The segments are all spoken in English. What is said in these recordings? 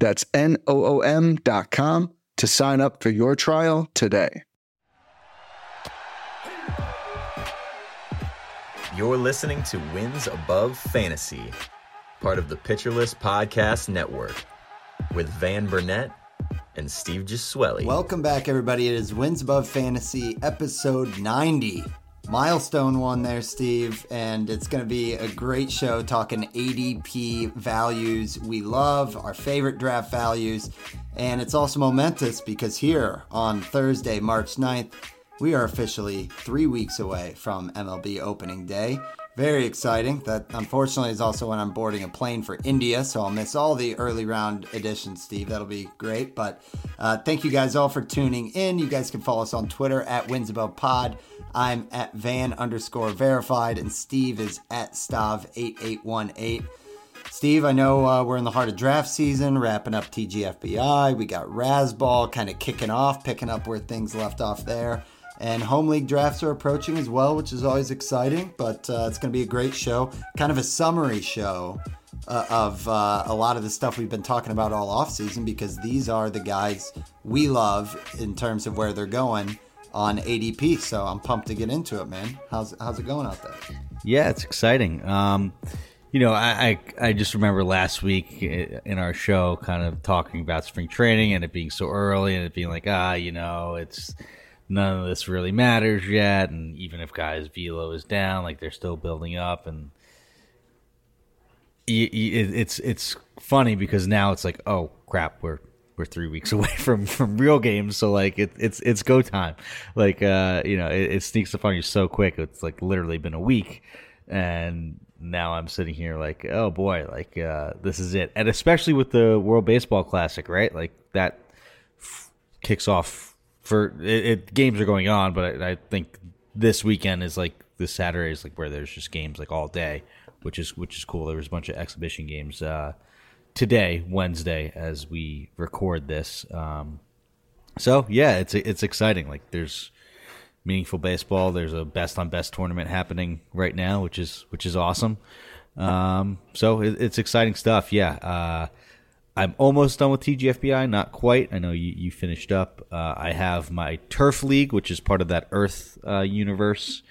That's N-O-O-M dot com to sign up for your trial today. You're listening to Wins Above Fantasy, part of the Pitcher List Podcast Network, with Van Burnett and Steve Gesuele. Welcome back, everybody. It is Wins Above Fantasy, episode 90. Milestone one there, Steve, and it's going to be a great show talking ADP values we love, our favorite draft values, and it's also momentous because here on Thursday, March 9th, we are officially three weeks away from MLB opening day. Very exciting. That unfortunately is also when I'm boarding a plane for India, so I'll miss all the early round editions, Steve. That'll be great. But uh, thank you guys all for tuning in. You guys can follow us on Twitter at Wins Above Pod. I'm at Van underscore verified, and Steve is at Stav8818. Steve, I know uh, we're in the heart of draft season, wrapping up TGFBI. We got Razzball kind of kicking off, picking up where things left off there. And home league drafts are approaching as well, which is always exciting. But uh, it's going to be a great show, kind of a summary show uh, of uh, a lot of the stuff we've been talking about all off season because these are the guys we love in terms of where they're going on ADP. So I'm pumped to get into it, man. How's how's it going out there? Yeah, it's exciting. Um, you know, I, I, I just remember last week in our show, kind of talking about spring training and it being so early, and it being like, ah, you know, it's none of this really matters yet. And even if guys' velo is down, like they're still building up, and it's it's funny because now it's like, oh crap, we're we're three weeks away from from real games, so like it, it's it's go time. Like uh, you know, it, it sneaks up on you so quick. It's like literally been a week, and now I'm sitting here like, oh boy, like uh, this is it. And especially with the World Baseball Classic, right? Like that f- kicks off for it, it, games are going on, but I, I, think this weekend is like this Saturday is like where there's just games like all day, which is which is cool. There was a bunch of exhibition games uh, today, Wednesday, as we record this. Um, so yeah, it's it's exciting. Like there's meaningful baseball. There's a best on best tournament happening right now, which is which is awesome. Um, so it, it's exciting stuff. Yeah. Uh, I'm almost done with TGFBI, not quite. I know you, you finished up. Uh, I have my Turf League, which is part of that Earth uh, universe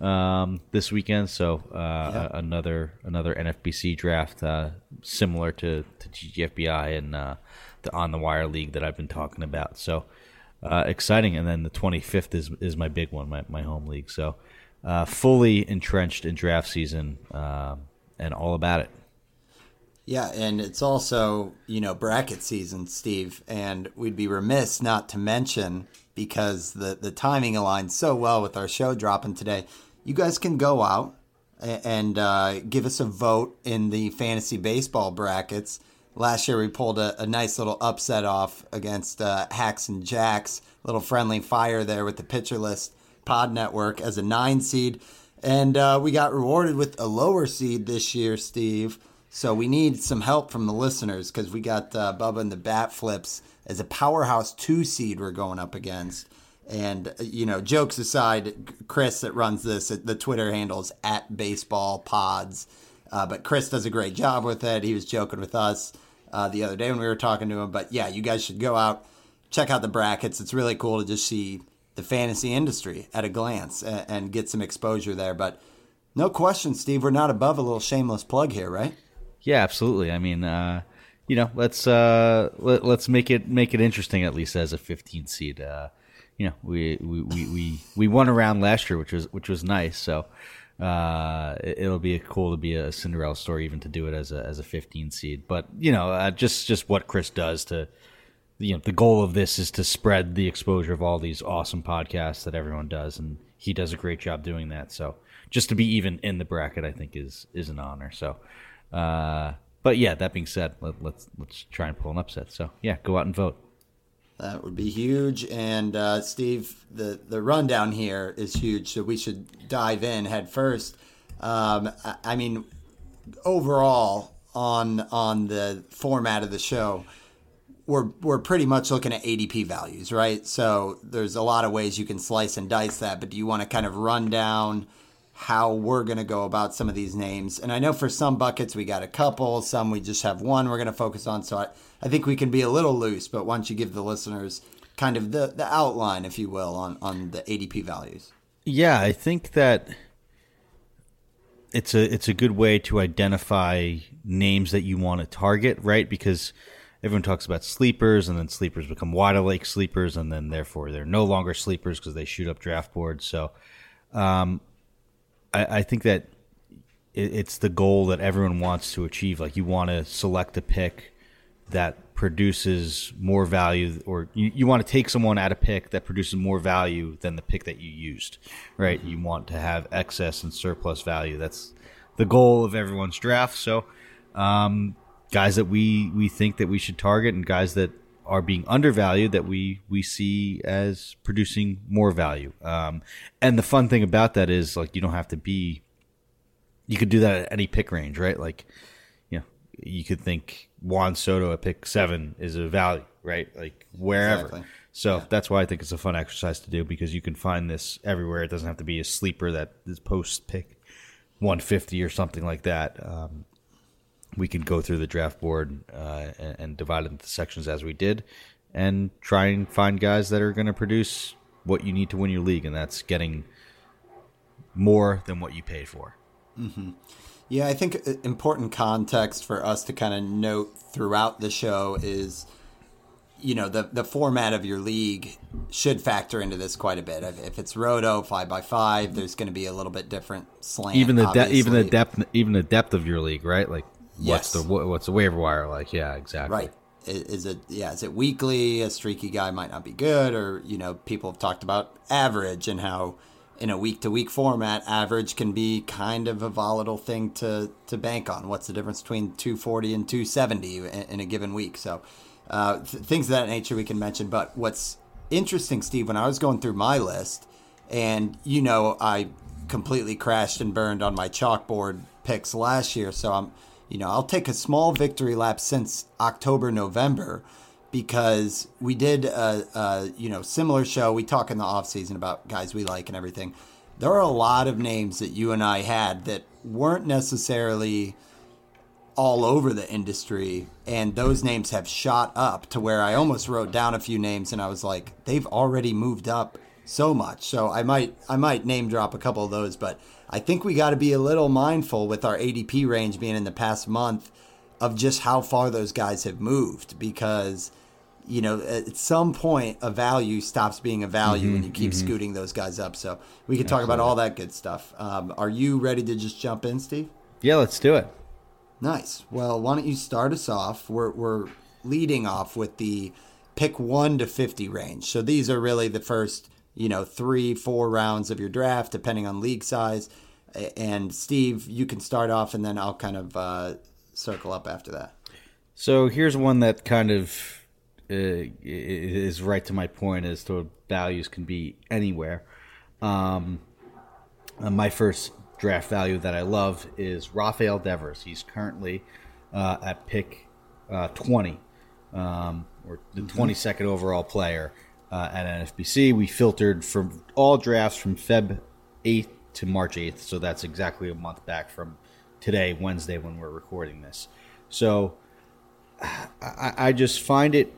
um, this weekend. So uh, yeah. another another NFBC draft uh, similar to, to TGFBI and uh, the On the Wire League that I've been talking about. So uh, exciting. And then the 25th is is my big one, my, my home league. So fully entrenched in draft season um, and all about it. Yeah, and it's also, you know, bracket season, Steve, and we'd be remiss not to mention because the the timing aligns so well with our show dropping today. You guys can go out and uh, give us a vote in the fantasy baseball brackets. Last year we pulled a, a nice little upset off against uh, Hacks and Jacks, little friendly fire there with the pitcher list pod network as a nine seed, and uh, we got rewarded with a lower seed this year, Steve so we need some help from the listeners because we got uh, Bubba and the Bat Flips as a powerhouse two seed we're going up against. And, uh, you know, jokes aside, Chris that runs this, the Twitter handles at baseball pods. Uh, but Chris does a great job with it. He was joking with us uh, the other day when we were talking to him. But yeah, you guys should go out, check out the brackets. It's really cool to just see the fantasy industry at a glance and, and get some exposure there. But no question, Steve, we're not above a little shameless plug here, right? Yeah, absolutely. I mean, uh, you know, let's uh, let, us make it make it interesting at least as a 15 seed. Uh, you know, we, we, we, we, we won around last year, which was which was nice. So uh, it, will be cool to be a Cinderella story, even to do it as a as a 15 seed. But you know, uh, just just what Chris does to you know the goal of this is to spread the exposure of all these awesome podcasts that everyone does, and he does a great job doing that. So just to be even in the bracket, I think is is an honor. So. Uh, but yeah, that being said, let, us let's, let's try and pull an upset. So yeah, go out and vote. That would be huge. And uh, Steve, the the rundown here is huge, so we should dive in head first. Um, I, I mean, overall on on the format of the show, we're we're pretty much looking at ADP values, right? So there's a lot of ways you can slice and dice that, but do you want to kind of run down how we're going to go about some of these names? And I know for some buckets we got a couple, some we just have one we're going to focus on. So I, I think we can be a little loose, but why don't you give the listeners kind of the, the outline, if you will, on, on the ADP values? Yeah, I think that it's a it's a good way to identify names that you want to target, right? Because everyone talks about sleepers, and then sleepers become wide lake sleepers, and then therefore they're no longer sleepers because they shoot up draft boards. So, um, I, I think that it, it's the goal that everyone wants to achieve. Like you want to select a pick that produces more value or you, you want to take someone at a pick that produces more value than the pick that you used right? You want to have excess and surplus value. That's the goal of everyone's draft. So um, guys that we we think that we should target and guys that are being undervalued that we we see as producing more value um, and the fun thing about that is like you don't have to be you could do that at any pick range right like you know you could think Juan Soto at pick seven is a value, right? Like wherever. Exactly. So yeah. that's why I think it's a fun exercise to do because you can find this everywhere. It doesn't have to be a sleeper that is post pick 150 or something like that. Um, we can go through the draft board uh, and, and, divide it into sections as we did and try and find guys that are going to produce what you need to win your league, and that's getting more than what you paid for. Mm-hmm. Yeah, I think important context for us to kind of note throughout the show is, you know, the the format of your league should factor into this quite a bit. If it's roto five by five, there's going to be a little bit different slant. Even the de- even the depth even the depth of your league, right? Like, what's yes. the what's the waiver wire like? Yeah, exactly. Right. Is it yeah? Is it weekly? A streaky guy might not be good, or you know, people have talked about average and how in a week to week format, average can be kind of a volatile thing to, to bank on. What's the difference between 240 and 270 in, in a given week? So, uh, th- things of that nature we can mention. But what's interesting, Steve, when I was going through my list, and you know, I completely crashed and burned on my chalkboard picks last year. So, I'm, you know, I'll take a small victory lap since October, November because we did a, a, you know similar show. We talk in the off season about guys we like and everything. There are a lot of names that you and I had that weren't necessarily all over the industry, and those names have shot up to where I almost wrote down a few names, and I was like, they've already moved up so much. So I might I might name drop a couple of those, but I think we got to be a little mindful with our ADP range being in the past month of just how far those guys have moved because you know, at some point, a value stops being a value mm-hmm, and you keep mm-hmm. scooting those guys up. So we can talk Absolutely. about all that good stuff. Um, are you ready to just jump in, Steve? Yeah, let's do it. Nice. Well, why don't you start us off? We're, we're leading off with the pick 1 to 50 range. So these are really the first, you know, three, four rounds of your draft, depending on league size. And Steve, you can start off and then I'll kind of uh, circle up after that. So here's one that kind of uh, is right to my point as to values can be anywhere. Um, uh, my first draft value that I love is Rafael Devers. He's currently uh, at pick uh, 20, um, or the 22nd mm-hmm. overall player uh, at NFBC. We filtered from all drafts from Feb 8th to March 8th, so that's exactly a month back from today, Wednesday, when we're recording this. So I, I just find it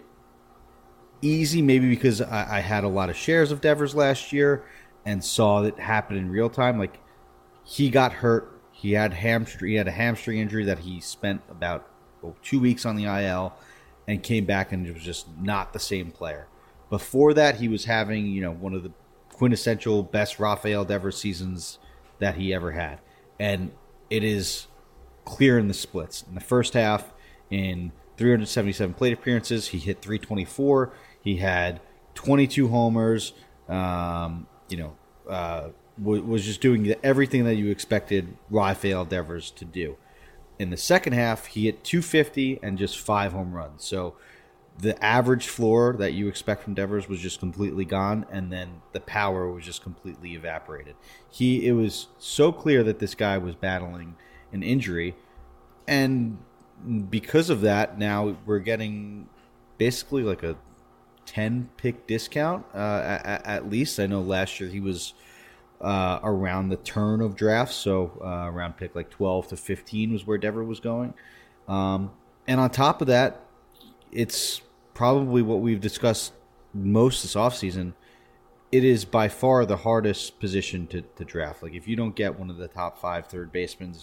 easy, maybe because I, I, had a lot of shares of Devers last year and saw it happen in real time. Like he got hurt. He had hamstring. He had a hamstring injury that he spent about oh, two weeks on the IL and came back and was just not the same player. Before that, he was having you know one of the quintessential best Rafael Devers seasons that he ever had, and it is clear in the splits. In the first half, in 377 plate appearances, he hit 324. He had 22 homers. Um, you know, uh, was just doing everything that you expected Rafael Devers to do. In the second half, he hit 250 and just five home runs. So the average floor that you expect from Devers was just completely gone, and then the power was just completely evaporated. He it was so clear that this guy was battling an injury, and because of that, now we're getting basically like a ten pick discount uh, at, at, least. I know last year he was. Uh, around the turn of drafts, so uh, around pick like 12 to 15 was where Devers was going. Um, and on top of that, it's probably what we've discussed most this offseason. It is by far the hardest position to, to draft. Like, if you don't get one of the top five third basemen,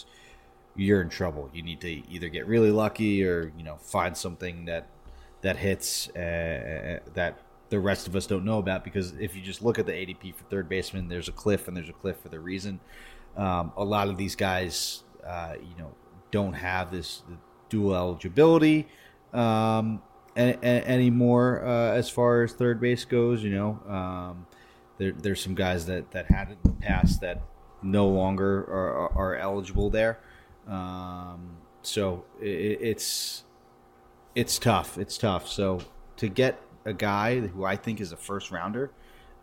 you're in trouble. You need to either get really lucky or, you know, find something that that hits uh, that the rest of us don't know about. Because if you just look at the ADP for third baseman, there's a cliff and there's a cliff for the reason. Um, a lot of these guys, uh, you know, don't have this dual eligibility um, a- a- anymore uh, as far as third base goes. You know, um, there, there's some guys that, that had it in the past that no longer are, are, are eligible there. Um, so it, it's it's tough. It's tough. So to get a guy who I think is a first rounder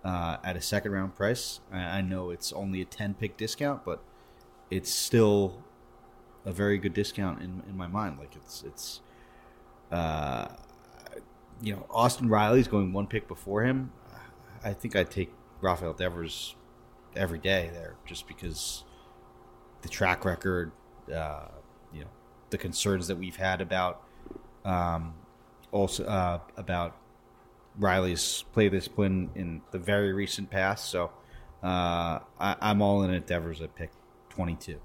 uh, at a second round price, I, I know it's only a ten pick discount, but it's still a very good discount in, in my mind. Like it's it's uh, you know Austin Riley's going one pick before him. I think I'd take Rafael Devers every day there just because the track record, uh, you know, the concerns that we've had about um, also uh, about Riley's play discipline in the very recent past. So uh, I, am all in at Devers at pick 22.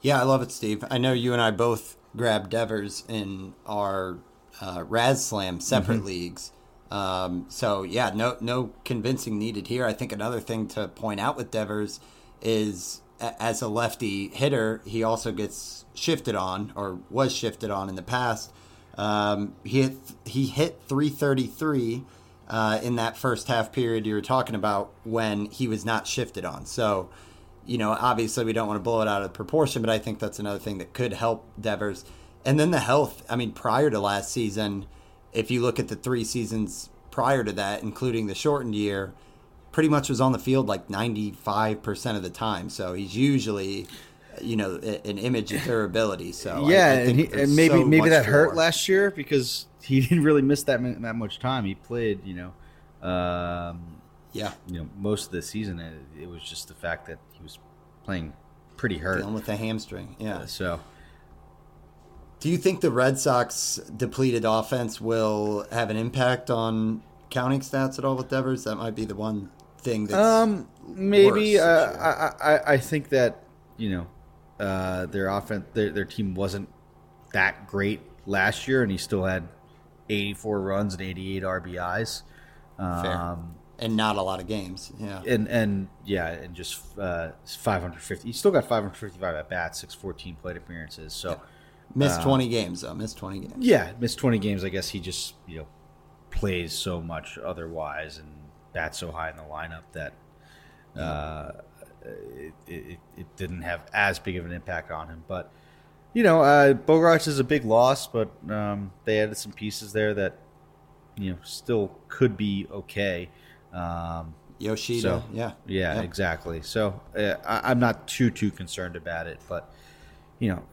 Yeah, I love it, Steve. I know you and I both grabbed Devers in our uh, Raz Slam separate mm-hmm. leagues. Um, so yeah, no no convincing needed here. I think another thing to point out with Devers is as a lefty hitter, he also gets shifted on or was shifted on in the past. Um, he hit, he hit 333 uh, in that first half period you were talking about when he was not shifted on. So you know, obviously we don't want to blow it out of proportion, but I think that's another thing that could help Devers. And then the health. I mean, prior to last season, if you look at the three seasons prior to that, including the shortened year, pretty much was on the field like 95% of the time. So he's usually, you know, an image of durability. So yeah, I, I and, he, and, maybe so maybe that hurt last year because he didn't really miss that that much time. He played, you know, um, yeah. You know, most of the season, it, it was just the fact that he was playing pretty hurt. Dealing with the hamstring. Yeah. Uh, so. Do you think the Red Sox depleted offense will have an impact on counting stats at all with Devers? That might be the one thing that's um maybe. Uh, I, I I think that you know uh, their offense their their team wasn't that great last year, and he still had 84 runs and 88 RBIs. Um, and not a lot of games. Yeah, and and yeah, and just uh, 550. He still got 555 at bats, 614 plate appearances. So yeah. missed uh, 20 games though. Missed 20 games. Yeah, missed 20 games. I guess he just you know plays so much otherwise and bats so high in the lineup that uh, it, it, it didn't have as big of an impact on him. But you know, uh, Bogaerts is a big loss, but um, they added some pieces there that you know still could be okay. Um, Yoshida, so, yeah. yeah, yeah, exactly. So uh, I, am not too too concerned about it, but you know,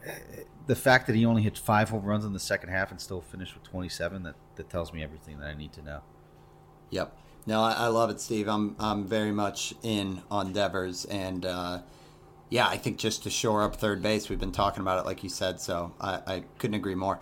the fact that he only hit five home runs in the second half and still finished with 27 that that tells me everything that I need to know. Yep. No, I, I love it, Steve. I'm I'm very much in on Devers, and uh, yeah, I think just to shore up third base, we've been talking about it, like you said. So I, I couldn't agree more.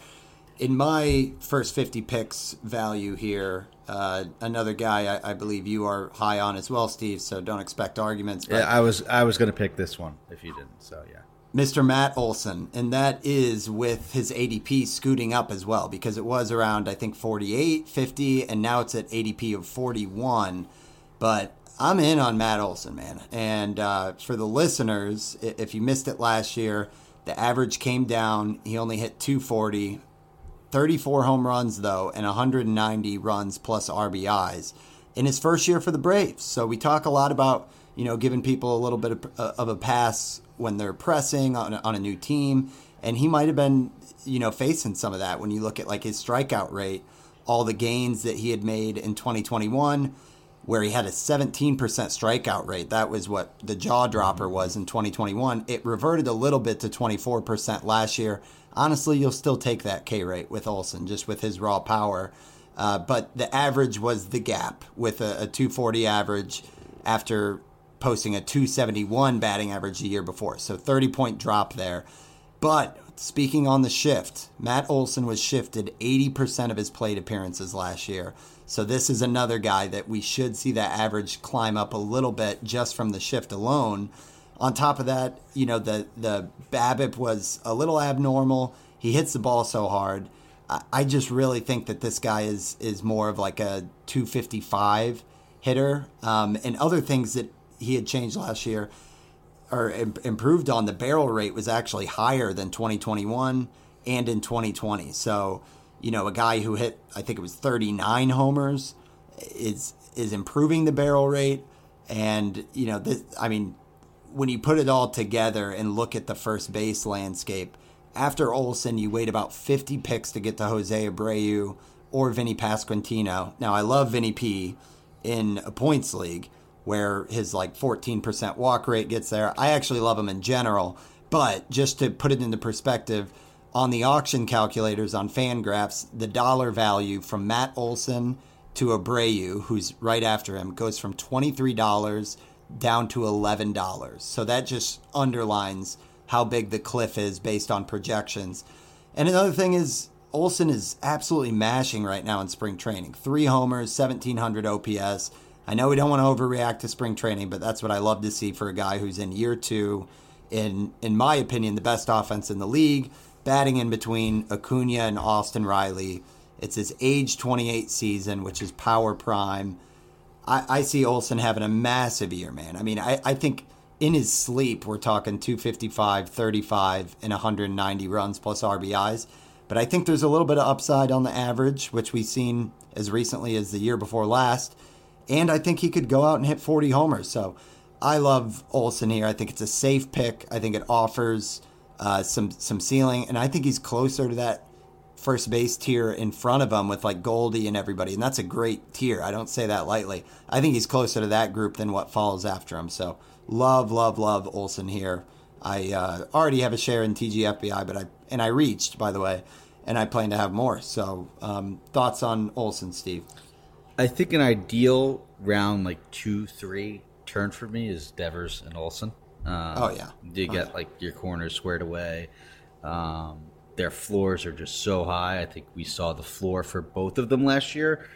In my first 50 picks value here, uh, another guy I, I, believe you are high on as well, Steve. So don't expect arguments. yeah, I was I was going to pick this one if you didn't. So yeah. Mr. Matt Olson, and that is with his ADP scooting up as well because it was around I think 48, 50, and now it's at ADP of 41. But I'm in on Matt Olson, man. And uh, for the listeners, if you missed it last year, the average came down. He only hit 240 34 home runs, though, and 190 runs plus RBIs in his first year for the Braves. So we talk a lot about, you know, giving people a little bit of, uh, of a pass when they're pressing on on a new team. And he might have been, you know, facing some of that when you look at like his strikeout rate all the gains that he had made in 2021, where he had a 17% strikeout rate. That was what the jaw dropper was in 2021. It reverted a little bit to 24% last year. Honestly, you'll still take that K rate with Olson, just with his raw power. Uh, but the average was the gap with a, a 240 average after posting a 271 batting average the year before. So 30 point drop there. But speaking on the shift, Matt Olson was shifted 80% of his plate appearances last year. So this is another guy that we should see that average climb up a little bit just from the shift alone. On top of that, you know, the the BABIP was a little abnormal. He hits the ball so hard. I just really think that this guy is is more of like a 255 hitter. Um, and other things that he had changed last year or improved on, the barrel rate was actually higher than 2021 and in 2020. So, you know, a guy who hit, I think it was 39 homers, is is improving the barrel rate. And you know, this, I mean, when you put it all together and look at the first base landscape, after Olson, you wait about 50 picks to get to Jose Abreu or Vinnie Pasquantino. Now, I love Vinnie P in a points league where his like 14% walk rate gets there. I actually love him in general, but just to put it into perspective, on the auction calculators on Fangraphs, the dollar value from Matt Olson to Abreu, who's right after him, goes from $23 down to $11. So that just underlines how big the cliff is based on projections. And another thing is, Olson is absolutely mashing right now in spring training. Three homers, 1700 OPS. I know we don't want to overreact to spring training, but that's what I love to see for a guy who's in year two, in in my opinion, the best offense in the league, batting in between Acuna and Austin Riley. It's his age 28 season, which is power prime. I, I see Olson having a massive year, man. I mean, I, I think in his sleep, we're talking 255, 35, and 190 runs plus RBIs. But I think there's a little bit of upside on the average, which we've seen as recently as the year before last. And I think he could go out and hit 40 homers. So I love Olson here. I think it's a safe pick. I think it offers uh, some some ceiling, and I think he's closer to that first base tier in front of him with like Goldie and everybody, and that's a great tier. I don't say that lightly. I think he's closer to that group than what follows after him. So love, love, love Olson here. I uh, already have a share in TGFBI, but I and I reached by the way, and I plan to have more. So um, thoughts on Olson, Steve? I think an ideal round like two, three turn for me is Devers and Olson. Um, oh yeah, you get oh, yeah. like your corners squared away. Um, their floors are just so high. I think we saw the floor for both of them last year,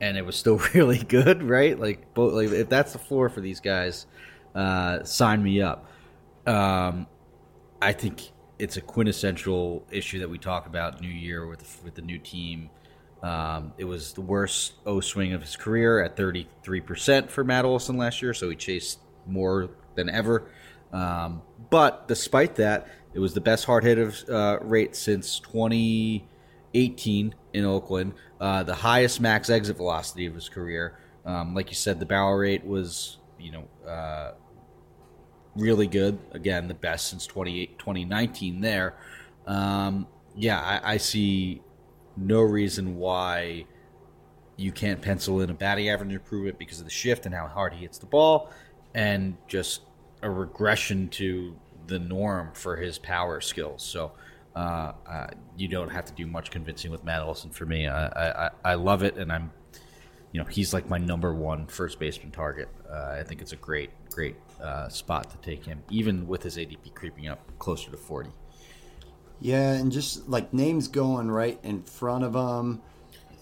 and it was still really good, right? Like both, like if that's the floor for these guys, uh, sign me up. Um, I think it's a quintessential issue that we talk about New Year with with the new team. Um, it was the worst O swing of his career at 33% for Matt Olson last year, so he chased more than ever. Um, but despite that, it was the best hard hit uh, rate since 2018 in Oakland, uh, the highest max exit velocity of his career. Um, like you said, the barrel rate was, you know, uh, really good. Again, the best since 2019 there. Um, yeah, I, I, see no reason why you can't pencil in a batting average improvement because of the shift and how hard he hits the ball and just a regression to the norm for his power skills. So uh, uh, you don't have to do much convincing with Matt Olson for me. I, I, I love it, and I'm, you know, he's like my number one first baseman target. Uh, I think it's a great, great uh, spot to take him, even with his ADP creeping up closer to 40. Yeah, and just like names going right in front of him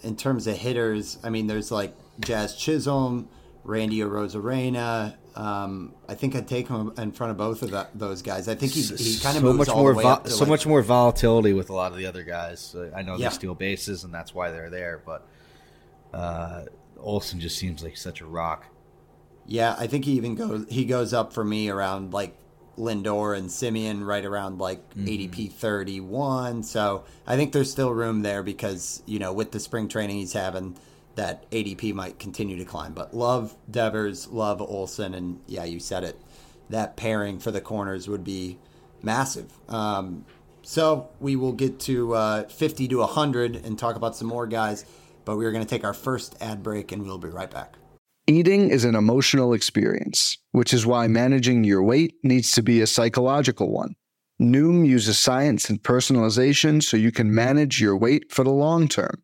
in terms of hitters. I mean, there's like Jazz Chisholm, Randy Arozarena. Um, I think I'd take him in front of both of that, those guys. I think he, he kind of so much more vo- so like, much more volatility with a lot of the other guys. I know yeah. they steal bases and that's why they're there, but uh, Olson just seems like such a rock. Yeah, I think he even goes he goes up for me around like Lindor and Semien right around like mm-hmm. ADP 31. So I think there's still room there because, you know, with the spring training he's having, that ADP might continue to climb. But love Devers, love Olson, and yeah, you said it. That pairing for the corners would be massive. Um, so we will get to uh, 50 to 100 and talk about some more guys. But we're going to take our first ad break and we'll be right back. Eating is an emotional experience, which is why managing your weight needs to be a psychological one. Noom uses science and personalization so you can manage your weight for the long term.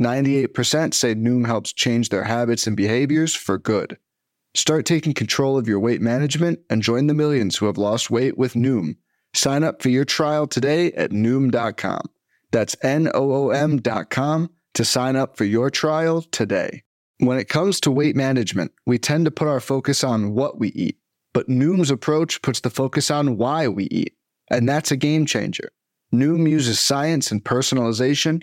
98% say Noom helps change their habits and behaviors for good. Start taking control of your weight management and join the millions who have lost weight with Noom. Sign up for your trial today at Noom.com. That's N O O M.com to sign up for your trial today. When it comes to weight management, we tend to put our focus on what we eat, but Noom's approach puts the focus on why we eat. And that's a game changer. Noom uses science and personalization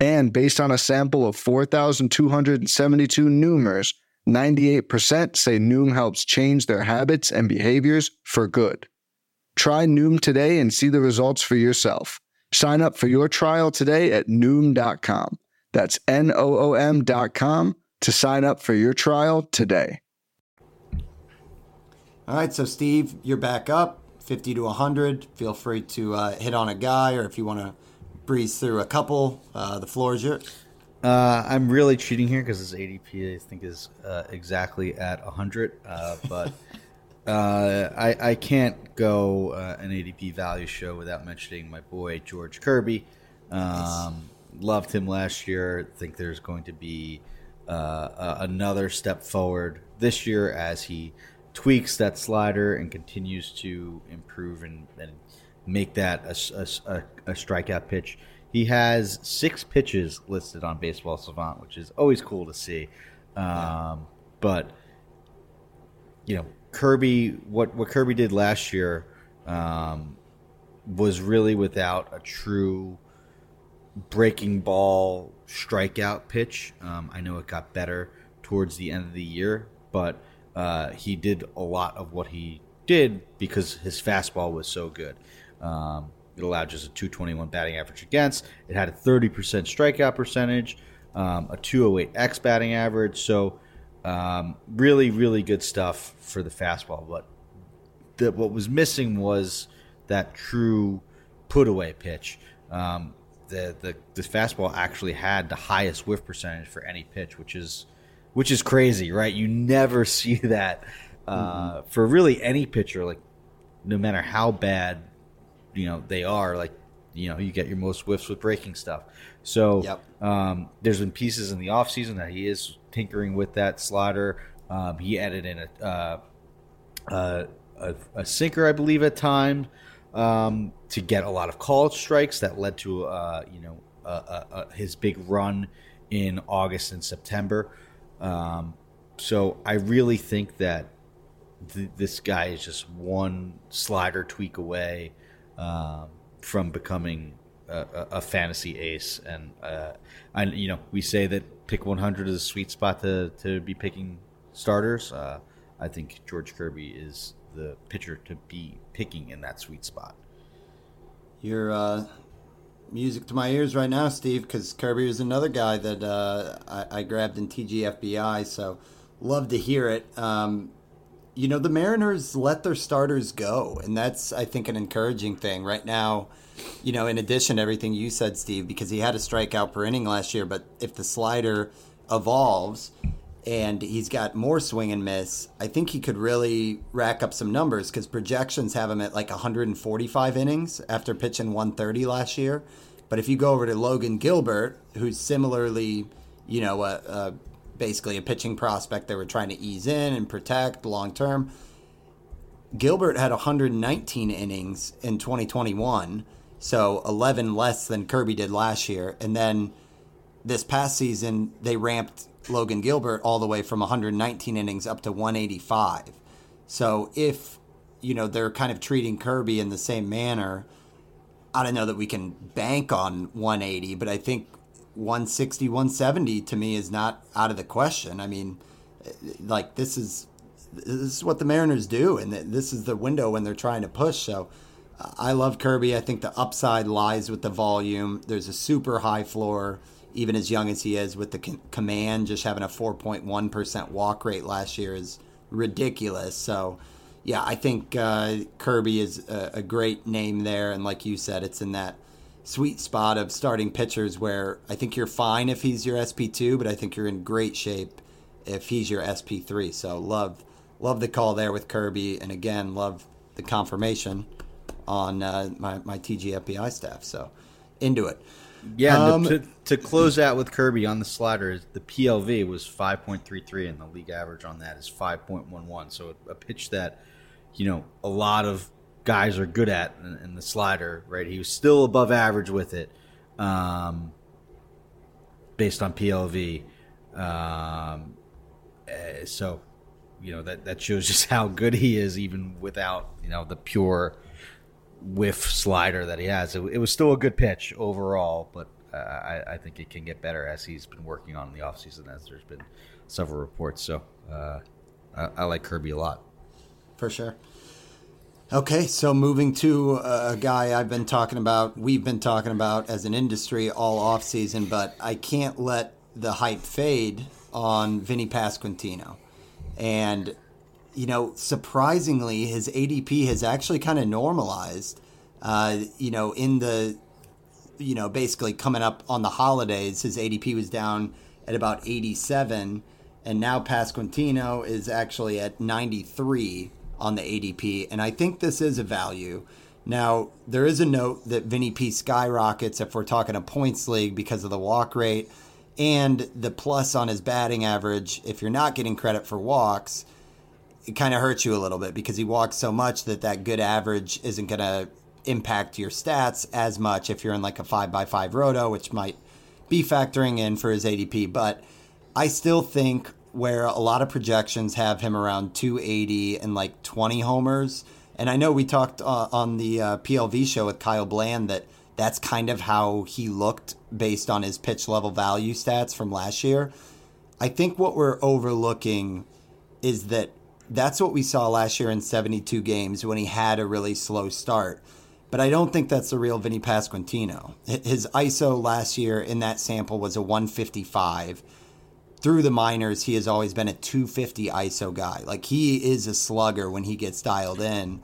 And based on a sample of 4,272 Noomers, 98% say Noom helps change their habits and behaviors for good. Try Noom today and see the results for yourself. Sign up for your trial today at Noom.com. That's N O O M.com to sign up for your trial today. All right, so Steve, you're back up 50 to 100. Feel free to uh, hit on a guy, or if you want to breeze through a couple, uh, the floor is yours. Uh, I'm really cheating here because this ADP I think is uh, exactly at 100, uh, but uh, I, I can't go uh, an ADP value show without mentioning my boy George Kirby. Um, loved him last year. Think there's going to be another step forward this year as he tweaks that slider and continues to improve and, and make that a, a, a strikeout pitch. He has six pitches listed on Baseball Savant, which is always cool to see. Um, but you know, Kirby, what what Kirby did last year um, was really without a true breaking ball strikeout pitch. Um, I know it got better towards the end of the year, but uh, he did a lot of what he did because his fastball was so good. Um, it allowed just a 221 batting average against. It had a 30% strikeout percentage, um, a 208 X batting average. So, um, really, really good stuff for the fastball. But the, what was missing was that true put away pitch. Um, the, the the fastball actually had the highest whiff percentage for any pitch, which is which is crazy, right? You never see that uh, mm-hmm. for really any pitcher. Like no matter how bad you know they are like you know you get your most whiffs with breaking stuff. So yep. um, there's been pieces in the off season that he is tinkering with that slider. Um, he added in a, uh, uh, a, a sinker i believe at times um, to get a lot of called strikes that led to uh, you know his big run in august and september. Um, so i really think that th- this guy is just one slider tweak away um, from becoming a, a, fantasy ace. And uh, I, you know, we say that pick 100 is a sweet spot to to be picking starters. Uh, I think George Kirby is the pitcher to be picking in that sweet spot. Your uh, music to my ears right now, Steve, because Kirby is another guy that uh, I, I, grabbed in TGFBI. So love to hear it. Um, you know, the Mariners let their starters go, and that's I think an encouraging thing right now. You know, in addition to everything you said, Steve, because he had a strikeout per inning last year, but if the slider evolves and he's got more swing and miss, I think he could really rack up some numbers because projections have him at like 145 innings after pitching 130 last year. But if you go over to Logan Gilbert, who's similarly, you know, a, basically a pitching prospect they were trying to ease in and protect long term. Gilbert had 119 innings in 2021, so 11 less than Kirby did last year. And then this past season, they ramped Logan Gilbert all the way from 119 innings up to 185. So if, you know, they're kind of treating Kirby in the same manner, I don't know that we can bank on 180, but I think 160, 170 to me is not out of the question. I mean, like this is this is what the Mariners do, and this is the window when they're trying to push. So I love Kirby. I think the upside lies with the volume. There's a super high floor, even as young as he is, with the command. Just having a 4.1% walk rate last year is ridiculous. So yeah, I think uh, Kirby is a, a great name there, and like you said, it's in that sweet spot of starting pitchers where I think you're fine if he's your SP2, but I think you're in great shape if he's your SP3. So love love the call there with Kirby, and again love the confirmation on uh, my my TGFBI staff. So into it. Yeah, um, to, to close out with Kirby on the slider, the PLV was 5.33, and the league average on that is 5.11. So a pitch that you know a lot of guys are good at in, in the slider. Right, he was still above average with it, um, based on PLV. Um, uh, so you know that that shows just how good he is, even without you know the pure whiff slider that he has. It, it was still a good pitch overall, but uh, I, I, think it can get better as he's been working on the offseason, as there's been several reports. So uh, I, I like Kirby a lot for sure. Okay, so moving to a guy I've been talking about, we've been talking about as an industry all off season, but I can't let the hype fade on Vinnie Pasquantino. And you know, surprisingly, his ADP has actually kind of normalized. Uh, you know, in the you know, basically coming up on the holidays, his ADP was down at about 87, and now Pasquantino is actually at 93 on the ADP, and I think this is a value. Now, there is a note that Vinnie P skyrockets if we're talking a points league because of the walk rate and the plus on his batting average. If you're not getting credit for walks, it kind of hurts you a little bit because he walks so much that that good average isn't going to impact your stats as much if you're in like a 5 by 5 roto, which might be factoring in for his ADP. But I still think where a lot of projections have him around 280 and like 20 homers. And I know we talked uh, on the uh, PLV show with Kyle Bland that that's kind of how he looked based on his pitch level value stats from last year. I think what we're overlooking is that that's what we saw last year in 72 games when he had a really slow start. But I don't think that's the real Vinnie Pasquantino. His ISO last year in that sample was a 155 through the minors, he has always been a 250 ISO guy. Like he is a slugger when he gets dialed in.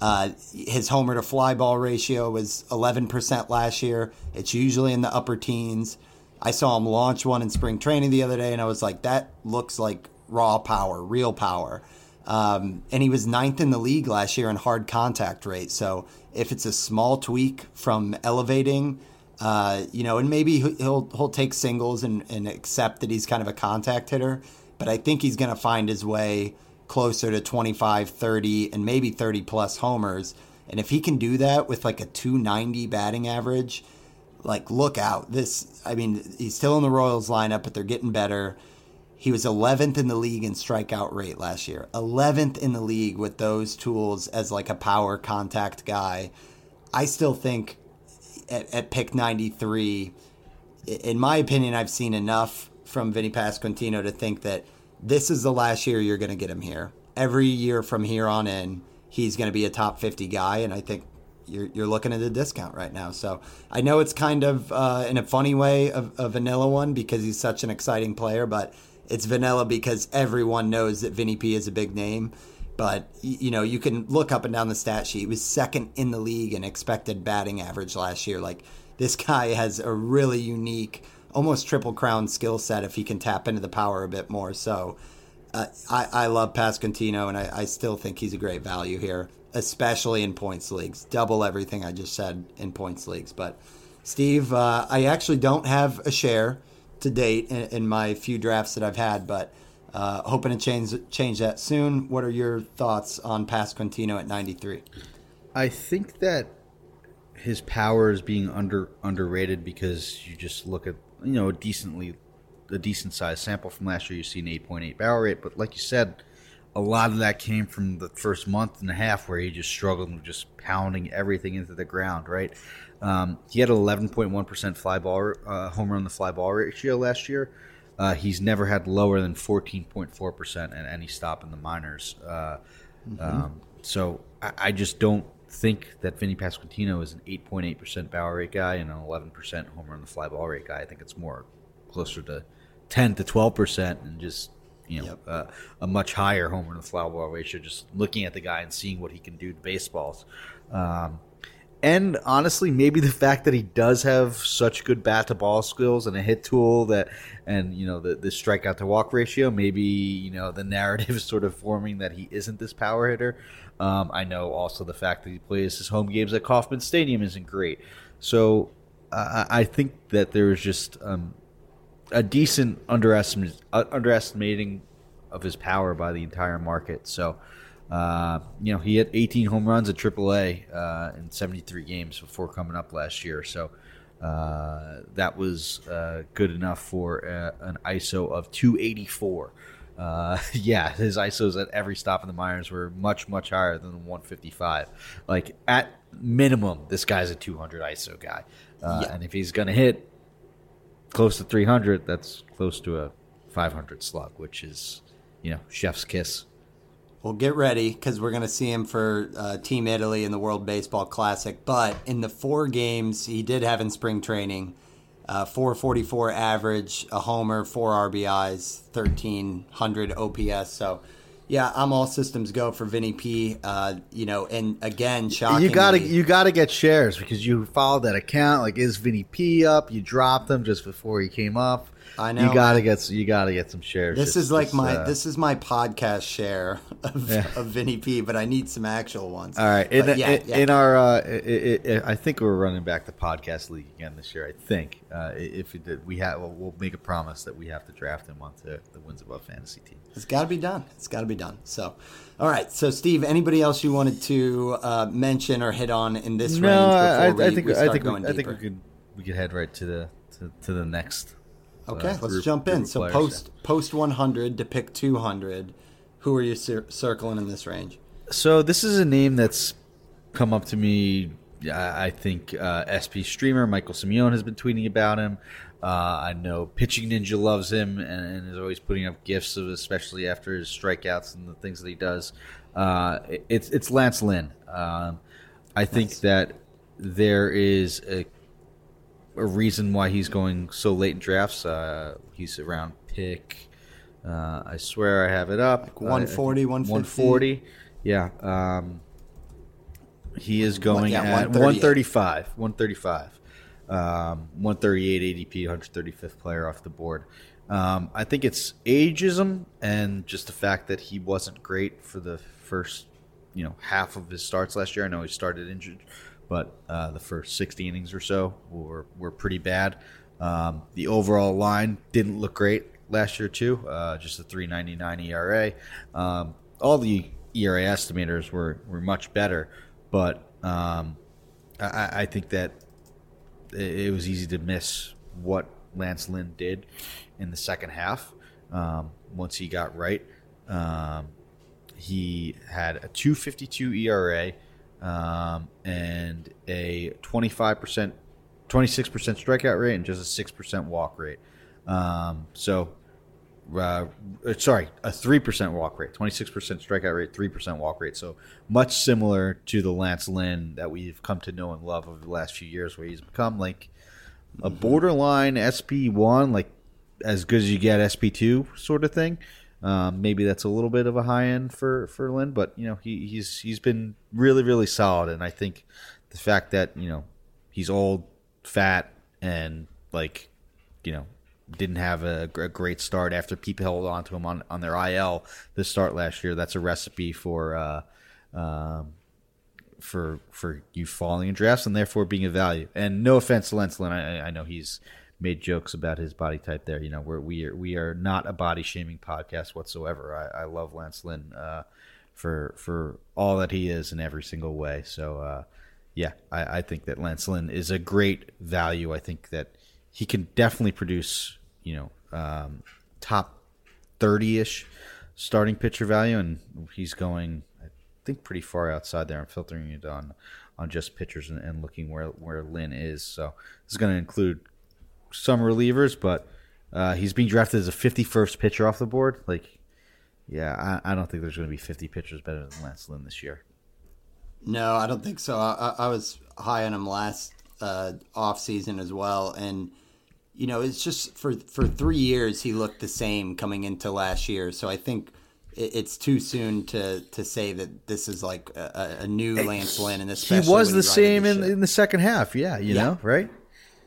Uh, his homer to fly ball ratio was 11% last year. It's usually in the upper teens. I saw him launch one in spring training the other day, and I was like, that looks like raw power, real power. Um, and he was ninth in the league last year in hard contact rate. So if it's a small tweak from elevating, uh, you know, and maybe he'll he'll take singles and, and accept that he's kind of a contact hitter, but I think he's going to find his way closer to 25, 30, and maybe 30 plus homers. And if he can do that with like a 290 batting average, like look out. This, I mean, he's still in the Royals lineup, but they're getting better. He was 11th in the league in strikeout rate last year. 11th in the league with those tools as like a power contact guy. I still think at, at pick 93, in my opinion, I've seen enough from Vinnie Pasquantino to think that this is the last year you're going to get him here. Every year from here on in, he's going to be a top 50 guy, and I think you're, you're looking at a discount right now. So I know it's kind of uh, in a funny way a, a vanilla one because he's such an exciting player, but it's vanilla because everyone knows that Vinnie P is a big name. But you know, you can look up and down the stat sheet. He was second in the league in expected batting average last year. Like this guy has a really unique, almost triple crown skill set if he can tap into the power a bit more. So uh, I, I love Pasquantino, and I, I still think he's a great value here, especially in points leagues. Double everything I just said in points leagues. But Steve, uh, I actually don't have a share to date in, in my few drafts that I've had, but uh, hoping to change change that soon. What are your thoughts on Pasquantino at 93? I think that his power is being under underrated because you just look at you know a decently a decent sized sample from last year. You see an 8.8 barrel rate, but like you said, a lot of that came from the first month and a half where he just struggled with just pounding everything into the ground. Right, um, he had 11.1% fly ball uh, home run the fly ball ratio last year. Uh, he's never had lower than 14.4% at any stop in the minors. Uh, mm-hmm. um, so I, I, just don't think that Vinnie Pasquantino is an 8.8% barrel rate guy and an 11% homer on the fly ball rate guy. I think it's more closer to 10 to 12% and just you know yep. uh, a much higher homer the fly ball ratio. Just looking at the guy and seeing what he can do to baseballs. Um, and honestly, maybe the fact that he does have such good bat to ball skills and a hit tool that, and you know the the strikeout to walk ratio, maybe you know the narrative is sort of forming that he isn't this power hitter. Um, I know also the fact that he plays his home games at Kauffman Stadium isn't great. So uh, I think that there's just um, a decent uh, underestimating of his power by the entire market. So uh, you know, he hit 18 home runs at AAA uh, in 73 games before coming up last year. So uh, that was uh, good enough for uh, an ISO of 284. Uh, yeah, his ISOs at every stop in the minors were much, much higher than 155. Like, at minimum, this guy's a 200 ISO guy. Yeah. And if he's going to hit close to 300, that's close to a 500 slug, which is, you know, chef's kiss. Well, get ready because we're going to see him for uh, Team Italy in the World Baseball Classic. But in the four games he did have in spring training, uh, 444 average, a homer, four RBIs, 1300 OPS. So, yeah, I'm all systems go for Vinnie P. Uh, you know, and again, shocking. You gotta you gotta get shares because you followed that account. Like, is Vinnie P up? You dropped him just before he came up. I know. You gotta get you gotta get some shares. This just, is like just, my uh, this is my podcast share of, yeah. of Vinnie P, but I need some actual ones. All right, in, yeah, in, yeah. in our, uh, it, it, I think we're running back the podcast league again this year. I think uh, if we did, we have we'll, we'll, make a promise that we have to draft him onto the wins above fantasy team. It's got to be done. It's got to be done. So, all right. So, Steve, anybody else you wanted to uh, mention or hit on in this no, range before I, I think we I think we, I think we could we could head right to the to, to the next Okay, uh, let's group, jump in. So post post 100 to pick 200. Who are you cir- circling in this range? So this is a name that's come up to me. I think uh, SP streamer Michael Simeone has been tweeting about him. Uh, I know Pitching Ninja loves him and, and, is always putting up gifts, of, especially after his strikeouts and the things that he does. Uh, it's it's Lance Lynn. Um, I think nice. that there is a a reason why he's going so late in drafts. Uh, he's around pick. Uh, I swear I have it up. Like 140, 150. 140. Yeah. Um, he is going yeah, at 135. 135. Um, 138 ADP, 135th player off the board. Um, I think it's ageism and just the fact that he wasn't great for the first, you know, half of his starts last year. I know he started injured but uh, the first 60 innings or so were, were pretty bad. Um, the overall line didn't look great last year too, uh, just a 3.99 ERA. Um, all the ERA estimators were, were much better, but um, I, I, think that it was easy to miss what Lance Lynn did in the second half um, once he got right. Um, he had a 252 ERA um, and a 25%, 26% strikeout rate and just a 6% walk rate. Um, so, uh, sorry, a 3% walk rate, 26% strikeout rate, 3% walk rate. So much similar to the Lance Lynn that we've come to know and love over the last few years, where he's become like a mm-hmm. borderline SP1, like as good as you get SP2 sort of thing. Um, maybe that's a little bit of a high end for for Lynn, but you know he, he's he's been really really solid, and I think the fact that you know he's old, fat, and like you know didn't have a, a great start after people held on to him on on their IL this start last year. That's a recipe for. Uh, um, for for you falling in drafts and therefore being a value. And no offense to Lynn, I, I know he's made jokes about his body type there. You know, we are we are not a body shaming podcast whatsoever. I, I love Lance Lynn uh, for for all that he is in every single way. So uh, yeah, I, I think that Lance Lynn is a great value. I think that he can definitely produce you know um, top thirty ish starting pitcher value, and he's going I think pretty far outside there. I'm filtering it on on just pitchers and, and looking where where Lynn is. So this is going to include some relievers, but uh, he's being drafted as a 51st pitcher off the board. Like, yeah, I, I don't think there's going to be 50 pitchers better than Lance Lynn this year. No, I don't think so. I, I was high on him last uh, off season as well, and you know, it's just for for three years he looked the same coming into last year. So I think it's too soon to to say that this is like a, a new Lance Lynn, and this he was the same in, in the second half. Yeah, you yeah. know, right?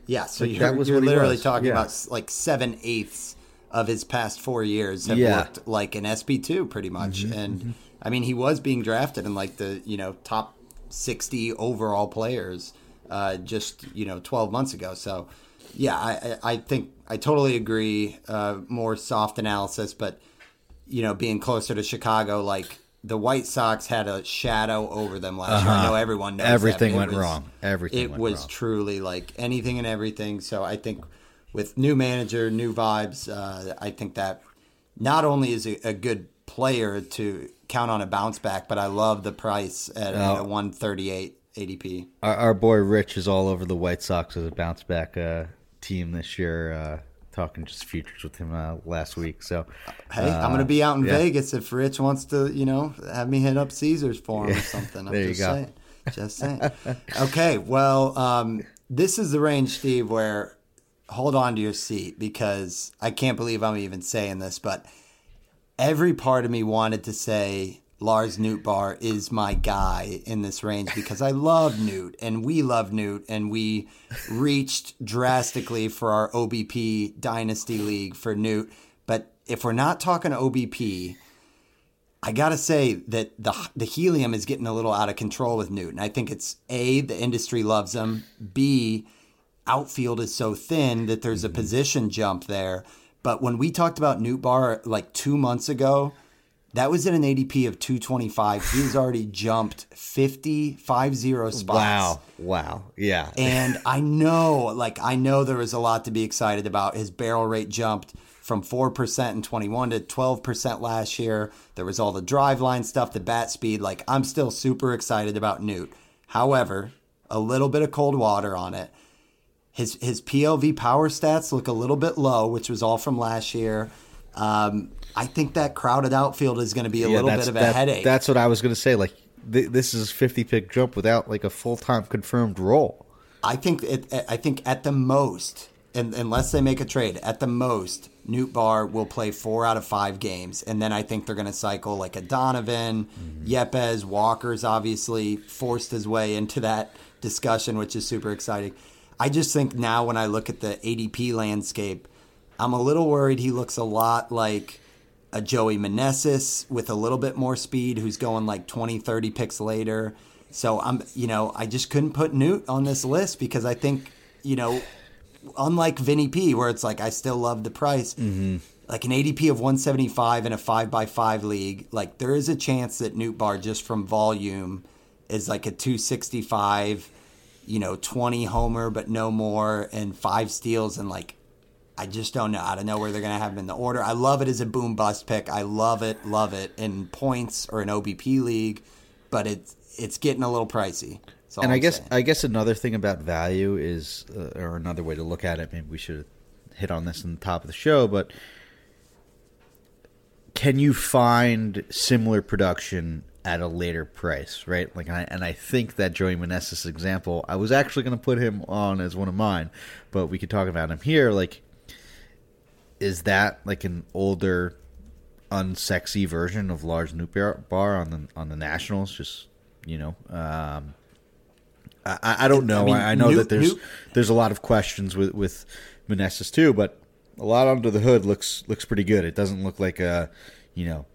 Yeah, so like you're, you're literally talking yeah. about like seven eighths of his past four years have yeah. looked like an SP two pretty much, mm-hmm, and mm-hmm. I mean he was being drafted in like the you know top sixty overall players uh, just you know twelve months ago. So yeah, I I think I totally agree. Uh, more soft analysis, but you know being closer to Chicago, like the White Sox had a shadow over them last uh-huh. year. I uh-huh. know everyone knows everything went was, wrong. Everything it was wrong. truly like anything and everything. So I think with new manager, new vibes, uh, I think that not only is a, a, good player to count on a bounce back, but I love the price at, at a 138 ADP. Our, our, boy Rich is all over the White Sox as a bounce back uh, team this year. Uh, talking just futures with him uh, last week. So, hey, uh, I'm gonna be out in yeah. Vegas if Rich wants to, you know, have me hit up Caesars for him yeah. or something. I'm there just you go. saying. Just saying. okay, well, um, this is the range, Steve, where hold on to your seat because I can't believe I'm even saying this, but every part of me wanted to say Lars Nootbaar is my guy in this range because I love Newt and we love Newt and we reached drastically for our OBP Dynasty League for Newt. But if we're not talking OBP, I gotta say that the the helium is getting a little out of control with Newt. And I think it's A, the industry loves him, B, outfield is so thin that there's a mm-hmm. position jump there. But when we talked about Nootbaar like two months ago, that was at an ADP of 225. He's already jumped 50, 50 spots. Wow. Wow. Yeah. And I know, like, I know there was a lot to be excited about. His barrel rate jumped from 4% in 21 to 12% last year. There was all the Driveline stuff, the bat speed. Like, I'm still super excited about Newt. However, a little bit of cold water on it. His, his PLV power stats look a little bit low, which was all from last year. Um, I think that crowded outfield is going to be a yeah, little bit of a that, headache. That's what I was going to say. Like th- this is 50 pick jump without like a full time confirmed role. I think it, I think at the most, and unless they make a trade, at the most, Nootbaar will play four out of five games, and then I think they're going to cycle like a Donovan, mm-hmm. Yepez, Walker's obviously forced his way into that discussion, which is super exciting. I just think now when I look at the ADP landscape, I'm a little worried he looks a lot like a Joey Meneses with a little bit more speed who's going like 20, 30 picks later. So I'm, you know, I just couldn't put Newt on this list because I think, you know, unlike Vinnie P, where it's like I still love the price, mm-hmm. like an ADP of 175 in a five by five league, like there is a chance that Nootbaar just from volume is like a 265, you know, 20 homer but no more and five steals and like I just don't know. I don't know where they're going to have him in the order. I love it as a boom bust pick. I love it, love it in points or an OBP league, but it's it's getting a little pricey. And I'm I guess saying. I guess another thing about value is, uh, or another way to look at it. Maybe we should hit on this in the top of the show, but can you find similar production at a later price, right? Like, and I, and I think that Joey Meneses example, I was actually going to put him on as one of mine, but we could talk about him here. Like, is that like an older, unsexy version of Large Lars Nootbaar on the on the Nationals? Just you know, um, I, I don't know. I, mean, I, know Newt, that there's Newt, there's a lot of questions with with Meneses too, but a lot under the hood looks looks pretty good. It doesn't look like a you know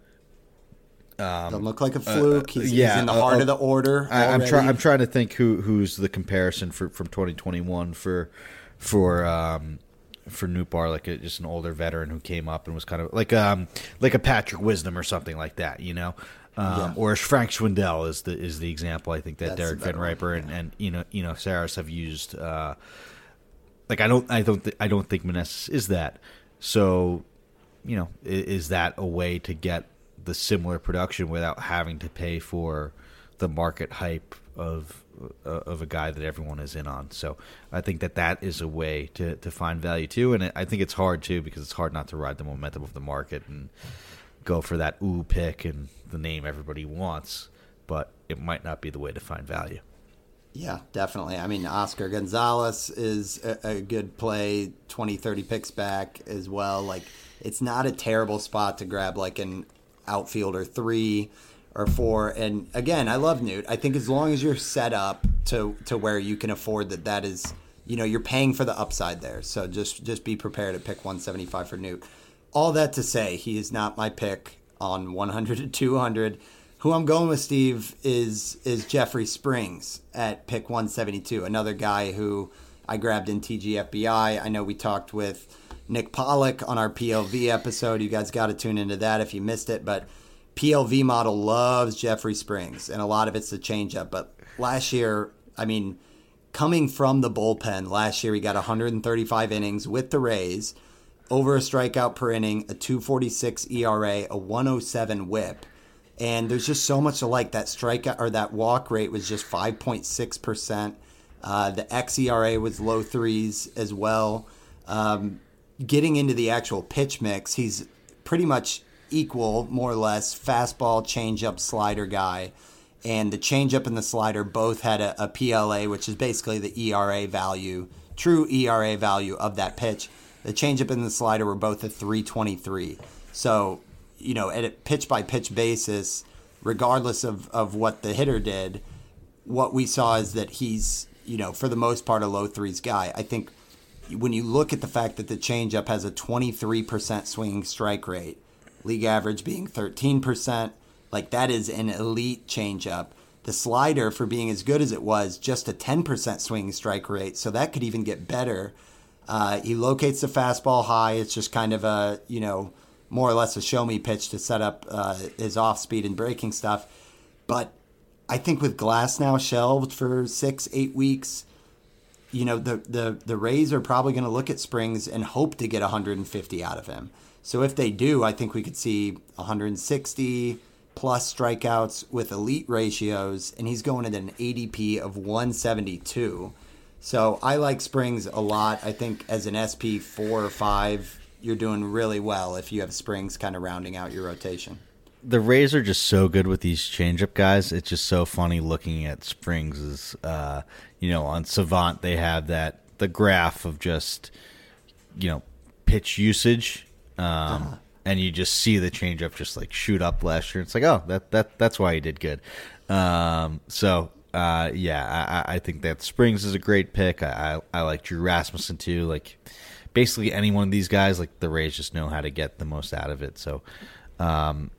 um, Doesn't look like a fluke. He's, uh, yeah, he's in the heart uh, of the order. I, am trying. I'm trying to think who who's the comparison for from 2021 for for um, for Nootbaar, like a, just an older veteran who came up and was kind of like um like a Patrick Wisdom or something like that, you know. Um, yeah. Or Frank Schwindel is the is the example I think that That's Derek VanRiper and, and you know you know Sarris have used. Uh, like I don't I don't th- I don't think Meneses is that. So, you know, is, is that a way to get the similar production without having to pay for the market hype of uh, of a guy that everyone is in on. So I think that that is a way to, to find value too, and I think it's hard too because it's hard not to ride the momentum of the market and go for that ooh pick and the name everybody wants, but it might not be the way to find value. Yeah, definitely. I mean, Oscar Gonzalez is a, a, good play, 20, 30 picks back as well. Like, it's not a terrible spot to grab like an outfielder three or four. And again, I love Newt. I think as long as you're set up to to where you can afford that, that is, you know, you're paying for the upside there. So just just be prepared to pick 175 for Newt. All that to say, he is not my pick on 100 to 200. Who I'm going with, Steve, is is Jeffrey Springs at pick 172. Another guy who I grabbed in TGFBI. I know we talked with Nick Pollack on our POV episode. You guys got to tune into that if you missed it. But PLV model loves Jeffrey Springs, and a lot of it's the changeup. But last year, I mean, coming from the bullpen, last year he got 135 innings with the Rays, over a strikeout per inning, a 246 ERA, a 107 whip and there's just so much to like. That strikeout or that walk rate was just 5.6 percent. Uh, the xERA was low threes as well. Um, getting into the actual pitch mix, he's pretty much equal, more or less, fastball, changeup, slider guy. And the changeup and the slider both had a, a PLA, which is basically the ERA value, true ERA value of that pitch. The changeup and the slider were both a 323. So you know, at a pitch by pitch basis, regardless of, of what the hitter did, what we saw is that he's, you know, for the most part, a low threes guy. I think when you look at the fact that the changeup has a 23% swinging strike rate, league average being 13%, like that is an elite changeup. The slider, for being as good as it was, just a 10% swing strike rate, so that could even get better. Uh, he locates the fastball high. It's just kind of a, you know, more or less a show me pitch to set up uh, his off speed and breaking stuff. But I think with Glass now shelved for six, eight weeks, you know, the, the, the Rays are probably going to look at Springs and hope to get 150 out of him. So if they do, I think we could see 160 plus strikeouts with elite ratios, and he's going at an ADP of 172. So I like Springs a lot. I think as an SP four or five, you're doing really well if you have springs kind of rounding out your rotation. The Rays are just so good with these changeup guys. It's just so funny looking at Springs. Is uh, you know on Savant they have that the graph of just you know pitch usage, um, uh-huh. and you just see the changeup just like shoot up last year. It's like oh that that that's why he did good. Um, so uh, yeah, I, I think that Springs is a great pick. I, I, I like Drew Rasmussen too. Like basically any one of these guys, like the Rays just know how to get the most out of it. So, um,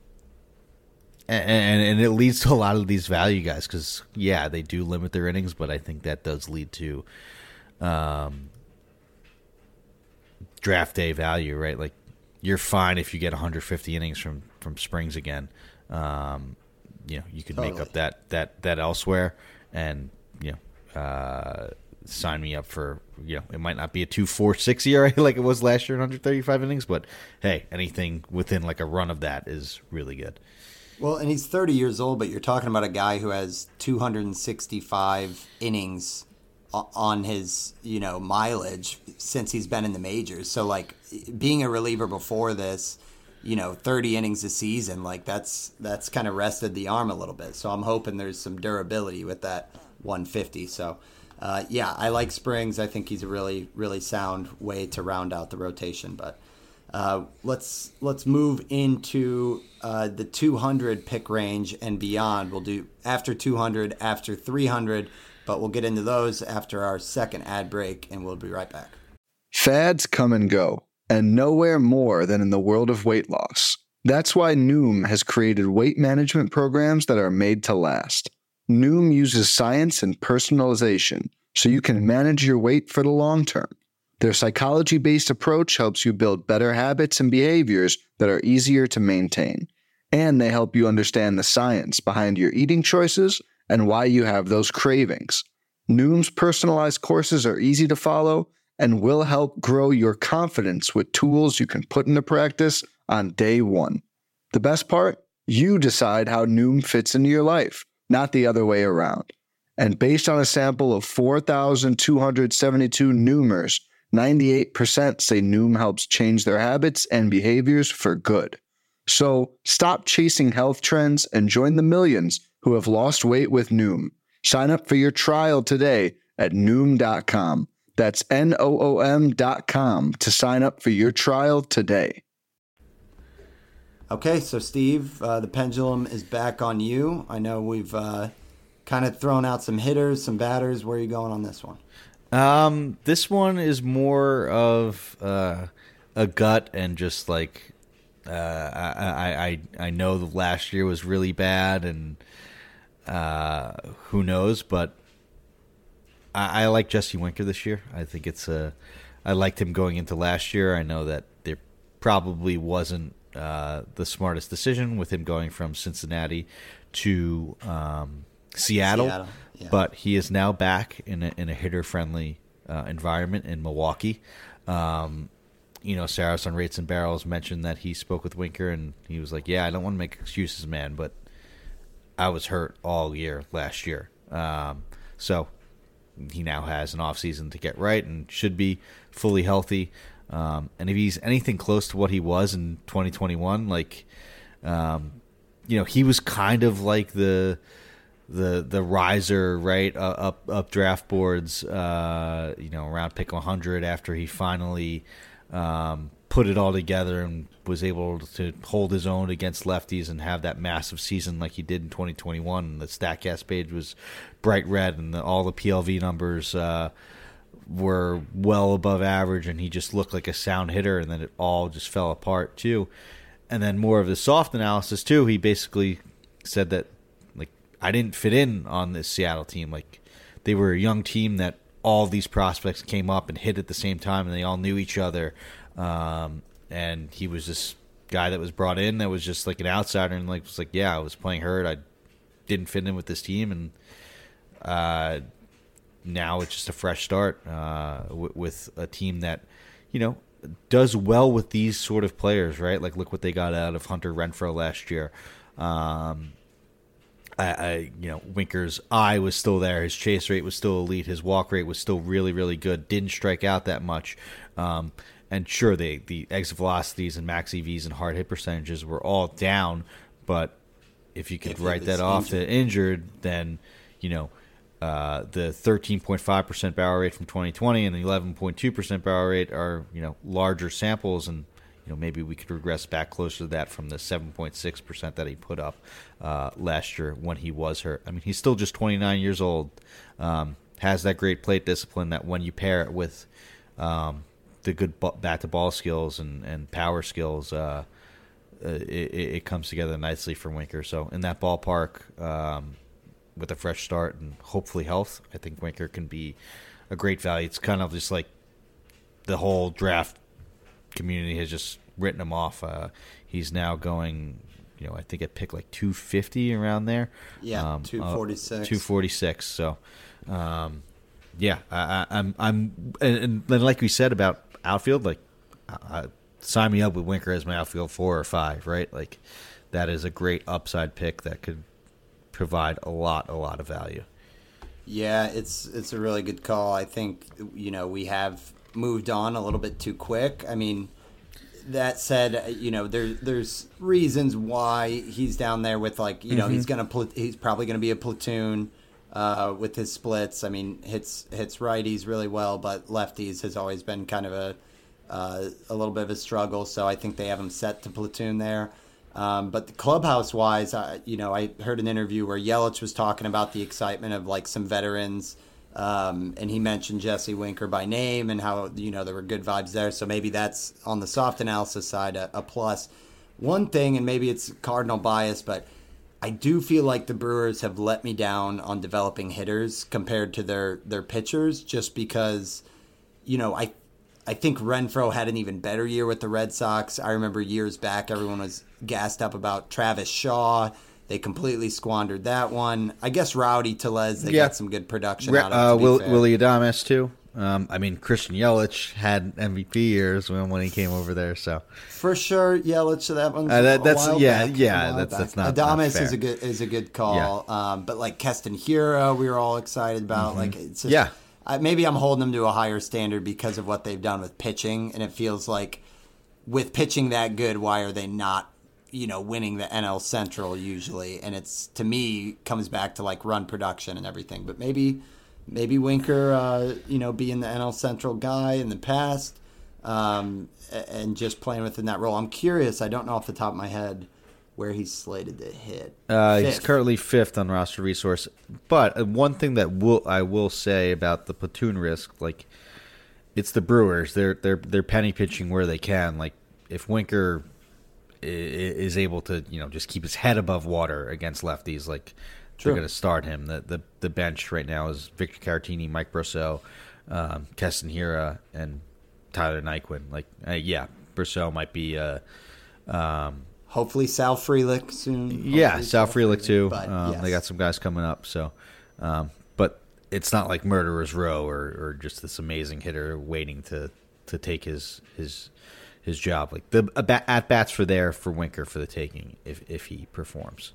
and, and it leads to a lot of these value guys because yeah, they do limit their innings, but I think that does lead to um, draft day value, right? Like you're fine if you get 150 innings from from Springs again. Um, you know, you can totally. make up that that that elsewhere, and you know. Uh, sign me up for you know it might not be a two four six ERA like it was last year in 135 innings, but hey, anything within like a run of that is really good. Well, and he's 30 years old, but you're talking about a guy who has 265 innings on his you know mileage since he's been in the majors. So like being a reliever before this, you know, 30 innings a season, like that's that's kind of rested the arm a little bit. So I'm hoping there's some durability with that 150. So uh, yeah, I like Springs. I think he's a really, really sound way to round out the rotation. But uh, let's let's move into uh, the 200 pick range and beyond. We'll do after 200, after 300, but we'll get into those after our second ad break, and we'll be right back. Fads come and go, and nowhere more than in the world of weight loss. That's why Noom has created weight management programs that are made to last. Noom uses science and personalization so you can manage your weight for the long term. Their psychology based approach helps you build better habits and behaviors that are easier to maintain. And they help you understand the science behind your eating choices and why you have those cravings. Noom's personalized courses are easy to follow and will help grow your confidence with tools you can put into practice on day one. The best part? You decide how Noom fits into your life, not the other way around. And based on a sample of 4,272 Noomers, 98% say Noom helps change their habits and behaviors for good. So stop chasing health trends and join the millions who have lost weight with Noom. Sign up for your trial today at Noom.com. That's N O O M.com to sign up for your trial today. Okay, so Steve, uh, the pendulum is back on you. I know we've uh, kind of thrown out some hitters, some batters. Where are you going on this one? Um, this one is more of uh, a gut and just like uh, I, I I know the last year was really bad and uh, who knows, but I, I like Jesse Winker this year. I think it's a I liked him going into last year. I know that there probably wasn't uh, the smartest decision with him going from Cincinnati to um, Seattle, Seattle, yeah. but he is now back in a, in a hitter friendly uh, environment in Milwaukee. Um, you know, Sarris on Rates and Barrels mentioned that he spoke with Winker and he was like, "Yeah, I don't want to make excuses, man, but I was hurt all year last year, um, so he now has an off season to get right and should be fully healthy." Um, and if he's anything close to what he was in 2021, like, um, you know, he was kind of like the the the riser right uh, up up draft boards, uh, you know, around pick 100 after he finally um, put it all together and was able to hold his own against lefties and have that massive season like he did in 2021. And the Statcast page was bright red, and the, all the PLV numbers. Uh, were well above average and he just looked like a sound hitter and then it all just fell apart too. And then more of the soft analysis too, he basically said that like I didn't fit in on this Seattle team. Like they were a young team that all these prospects came up and hit at the same time and they all knew each other. Um, and he was this guy that was brought in that was just like an outsider and like was like, Yeah, I was playing hurt. I didn't fit in with this team and uh now it's just a fresh start uh, w- with a team that, you know, does well with these sort of players, right? Like, look what they got out of Hunter Renfroe last year. Um, I, I, you know, Winker's eye was still there. His chase rate was still elite. His walk rate was still really, really good. Didn't strike out that much. Um, and sure, they the exit velocities and max EVs and hard hit percentages were all down. But if you could If write that off injured. to injured, then you know uh, the 13.5% barrel rate from 2020 and the 11.2% barrel rate are you know larger samples and you know maybe we could regress back closer to that from the 7.6% that he put up uh, last year when he was hurt. I mean he's still just 29 years old, um, has that great plate discipline that when you pair it with um, the good bat to ball skills and, and power skills. Uh, uh, it, it comes together nicely for Winker. So in that ballpark, um, with a fresh start and hopefully health, I think Winker can be a great value. It's kind of just like the whole draft community has just written him off. Uh, he's now going, you know, I think at pick like 250 around there. Yeah, Um, uh, 246. 246. So, um, yeah, I, I, I'm, I'm, and, and then like we said about outfield, like, uh, sign me up with Winker as my outfield four or five, right? Like, that is a great upside pick that could provide a lot, a lot of value. Yeah, it's it's a really good call. I think you know we have moved on a little bit too quick. I mean, that said, you know there there's reasons why he's down there with like you know he's gonna pl- he's probably gonna be a platoon uh, with his splits. I mean hits hits righties really well, but lefties has always been kind of a uh, a little bit of a struggle. So I think they have him set to platoon there. Um, but the clubhouse wise, I, you know, I heard an interview where Yelich was talking about the excitement of like some veterans, um, and he mentioned Jesse Winker by name and how you know there were good vibes there. So maybe that's on the soft analysis side a, a plus. One thing, and maybe it's cardinal bias, but I do feel like the Brewers have let me down on developing hitters compared to their their pitchers, just because, you know, I I think Renfroe had an even better year with the Red Sox. I remember years back, everyone was gassed up about Travis Shaw. They completely squandered that one. I guess Rowdy Tellez, they Yeah. got some good production Ra- out of. uh, Will. Willy Adames too. Um, I mean, Christian Yelich had MVP years when, when he came over there. So For sure, Yelich. That one's Uh, that- a that's- yeah, back, yeah, that's- back. that's not- not Adames fair. is a good is a good call. Um, but like Keston Hiura, we were all excited about. Like it's just, Mm-hmm. Yeah. I, maybe I'm holding them to a higher standard because of what they've done with pitching, and it feels like with pitching that good, why are they not? You know, winning the NL Central usually, and it's to me comes back to like run production and everything. But maybe, maybe Winker, uh, you know, being the NL Central guy in the past, um, and just playing within that role. I'm curious. I don't know off the top of my head where he's slated to hit. Uh, he's currently fifth on roster resource. But uh, one thing that will I will say about the platoon risk, like it's the Brewers. They're they're they're penny pitching where they can. Like if Winker is able to you know just keep his head above water against lefties, like True. they're going to start him. The, the the bench right now is Victor Caratini, Mike Brosseau, um, Keston Hiura, and Tyler Naquin. Like uh, yeah, Brousseau might be. Uh, um, Hopefully Sal Frelick soon. yeah, Hopefully Sal Frelick too. But, um, yes. They got some guys coming up, so um, but it's not like Murderers Row or, or just this amazing hitter waiting to, to take his his his job. Like the at bats for there for Winker for the taking if if he performs.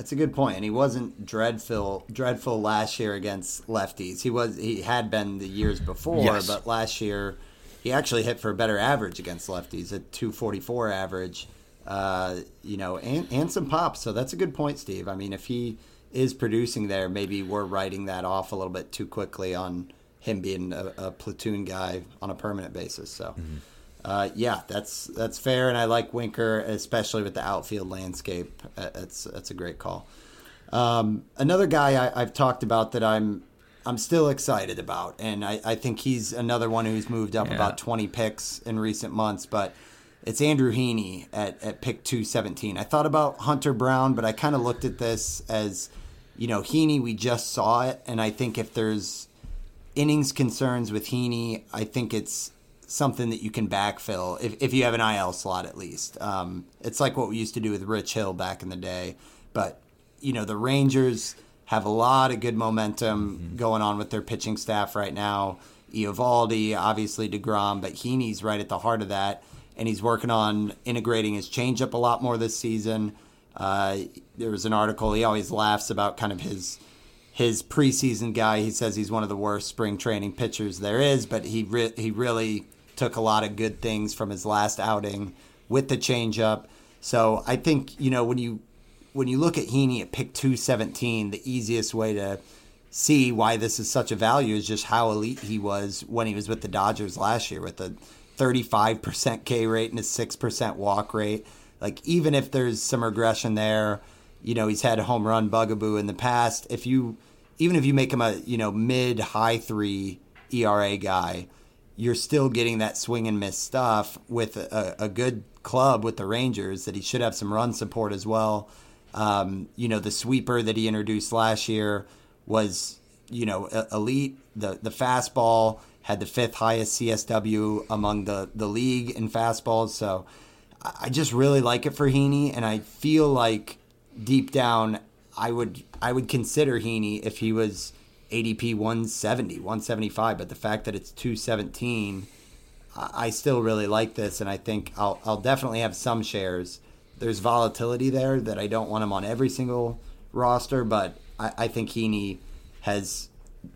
That's a good point, and he wasn't dreadful dreadful last year against lefties. He was he had been the years before, Yes. but last year he actually hit for a better average against lefties at 244 average. Uh, you know, and and some pops. So that's a good point, Steve. I mean, if he is producing there, maybe we're writing that off a little bit too quickly on him being a, a platoon guy on a permanent basis. So. Uh, yeah, that's that's fair, and I like Winker, especially with the outfield landscape. Uh, That's that's a great call. Um, another guy I, I've talked about that I'm I'm still excited about, and I, I think he's another one who's moved up Yeah. about 20 picks in recent months, but it's Andrew Heaney at, at pick 217. I thought about Hunter Brown, but I kind of looked at this as, you know, Heaney, we just saw it, and I think if there's innings concerns with Heaney, I think it's something that you can backfill if, if you have an IL slot at least. Um, it's like what we used to do with Rich Hill back in the day. But, you know, the Rangers have a lot of good momentum going on with their pitching staff right now. Eovaldi, obviously DeGrom, but Heaney's right at the heart of that. And he's working on integrating his changeup a lot more this season. Uh, there was an article, he always laughs about kind of his his preseason guy. He says he's one of the worst spring training pitchers there is, but he re- he really took a lot of good things from his last outing with the changeup. So I think you know when you when you look at Heaney at pick two seventeen, the easiest way to see why this is such a value is just how elite he was when he was with the Dodgers last year with a 35% K rate and a 6% walk rate. Like even if there's some regression there, you know, he's had a home run bugaboo in the past. If you even if you make him a, you know, mid high 3 ERA guy, you're still getting that swing and miss stuff with a, a good club with the Rangers that he should have some run support as well. Um, you know, the sweeper that he introduced last year was, you know, elite. The the fastball had the fifth highest CSW among the, the league in fastballs. So I just really like it for Heaney, and I feel like deep down I would I would consider Heaney if he was ADP 170, 175. But the fact that it's 217, I still really like this, and I think I'll I'll definitely have some shares. There's volatility there that I don't want him on every single roster, but I, I think Heaney has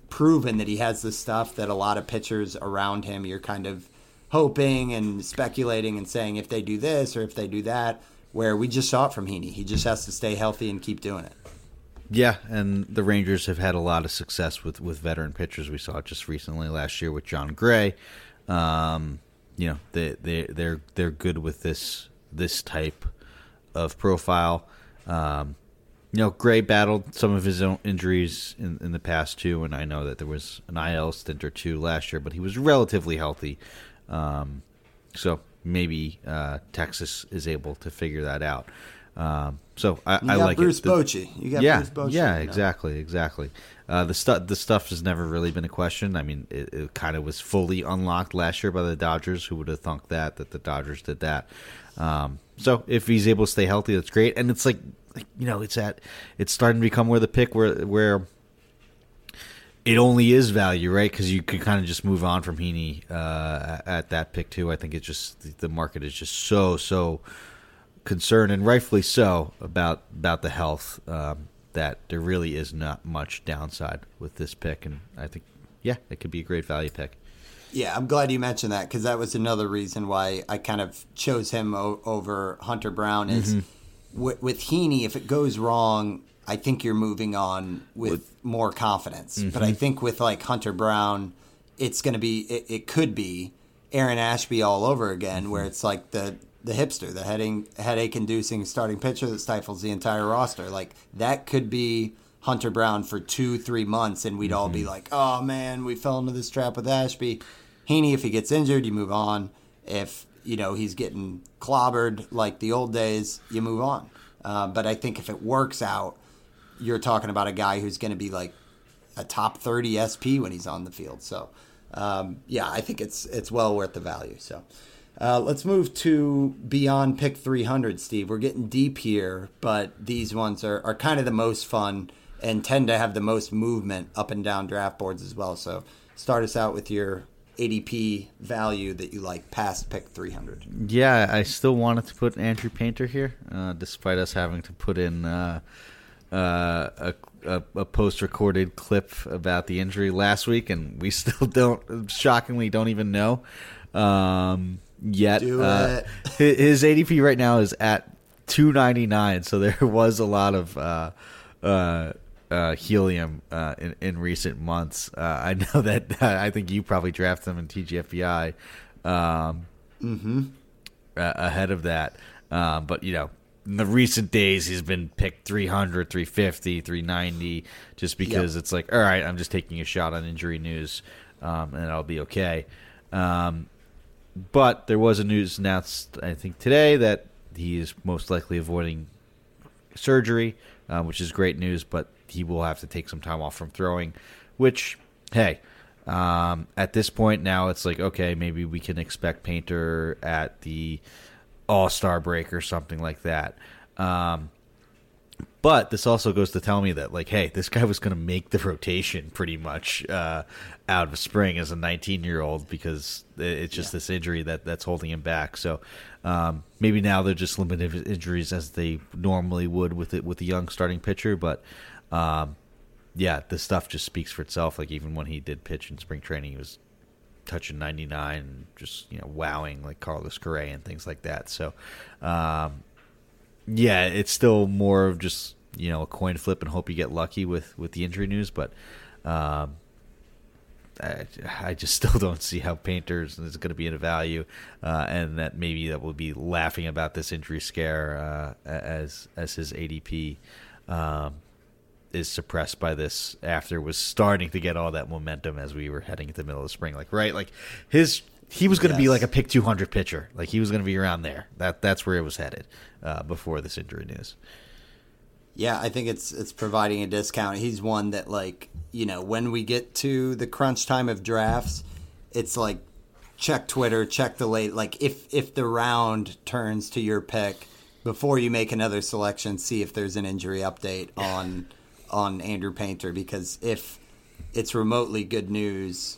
proven that he has the stuff that a lot of pitchers around him you're kind of hoping and speculating and saying if they do this or if they do that. Where we just saw it from Heaney, he just has to stay healthy and keep doing it. Yeah, and the Rangers have had a lot of success with, with veteran pitchers. We saw it just recently last year with Jon Gray. Um, you know, they they they're they're good with this this type of profile. Um, you know, Gray battled some of his own injuries in, in the past too, and I know that there was an IL stint or two last year, but he was relatively healthy. Um, so maybe uh, Texas is able to figure that out. Um, so I, You I got like Bruce it. Bochy. You got yeah, Bruce Bochy. yeah, exactly, exactly. Uh, the stuff, the stuff has never really been a question. I mean, it, it kind of was fully unlocked last year by the Dodgers. Who would have thunk that that the Dodgers did that? Um, so if he's able to stay healthy, that's great. And it's like, like you know, it's at it's starting to become where the pick where where it only is value, right? Because you could kind of just move on from Heaney uh, at that pick too. I think it's just the market is just so so concerned, and rightfully so, about about the health. Um, that there really is not much downside with this pick, and I think yeah, it could be a great value pick. Yeah, I'm glad you mentioned that because that was another reason why I kind of chose him o- over Hunter Brown. Is Mm-hmm. with, with Heaney, if it goes wrong, I think you're moving on with, more confidence. But Mm-hmm. I think with like Hunter Brown, it's going to be it, it could be Aaron Ashby all over again, where it's like the the hipster, the heading headache inducing starting pitcher that stifles the entire roster. Like that could be Hunter Brown for two, three months, and we'd all be like, "Oh man, we fell into this trap with Ashby." Heaney, if he gets injured, you move on. If you know he's getting clobbered like the old days, you move on. Uh, but I think if it works out, you're talking about a guy who's going to be like a top 30 SP when he's on the field. So, um, yeah, I think it's it's well worth the value. So, uh, let's move to beyond pick 300, Steve. We're getting deep here, but these ones are, are kind of the most fun and tend to have the most movement up and down draft boards as well. So, start us out with your ADP value that you like past pick 300. Yeah, I still wanted to put Andrew Painter here, uh, despite us having to put in uh, uh, a, a, a post-recorded clip about the injury last week, and we still don't, shockingly, don't even know um, yet. Uh, his ADP right now is at 299, so there was a lot of uh, uh, uh, helium uh, in, in recent months. Uh, I know that I think you probably drafted him in TGFBI. Um, uh, ahead of that. Um, but, you know, in the recent days, he's been picked 300, 350, 390, just because it's like, all right, I'm just taking a shot on injury news um, and I'll be okay. Um, but there was a news announced, I think, today that he is most likely avoiding surgery, uh, which is great news, but he will have to take some time off from throwing, which, hey, um, at this point now it's like, okay, maybe we can expect Painter at the All Star break or something like that. Um, but this also goes to tell me that, like, hey, this guy was going to make the rotation pretty much uh, out of spring as a 19 year old because it's just this injury that that's holding him back. So um, maybe now they're just limited injuries as they normally would with it with a young starting pitcher. But um, yeah, the stuff just speaks for itself. Like even when he did pitch in spring training, he was touching 99 and just you know wowing like Carlos Correa and things like that. So um, yeah, it's still more of just you know a coin flip and hope you get lucky with with the injury news, but um, I, I just still don't see how Painters is going to be in a value, uh, and that maybe that will be laughing about this injury scare uh, as as his ADP um, is suppressed by this after was starting to get all that momentum as we were heading into the middle of spring. Like right, like his he was going to be like a pick 200 pitcher. Like he was going to be around there. That that's where it was headed uh, before this injury news. Yeah, I think it's it's providing a discount. He's one that like, you know, when we get to the crunch time of drafts, it's like check Twitter, check the late like if if the round turns to your pick before you make another selection, see if there's an injury update on on Andrew Painter because if it's remotely good news,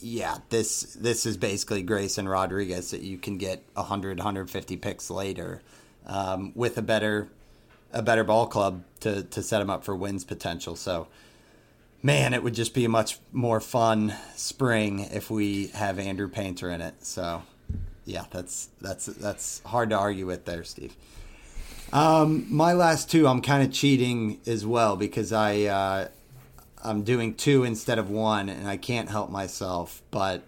yeah, this this is basically Grayson Rodriguez that you can get 100 150 picks later um, with a better a better ball club to to set him up for wins potential. So, man, it would just be a much more fun spring if we have Andrew Painter in it. So, yeah, that's that's that's hard to argue with there, Steve. Um, my last two, I'm kind of cheating as well because I uh, I'm doing two instead of one, and I can't help myself. But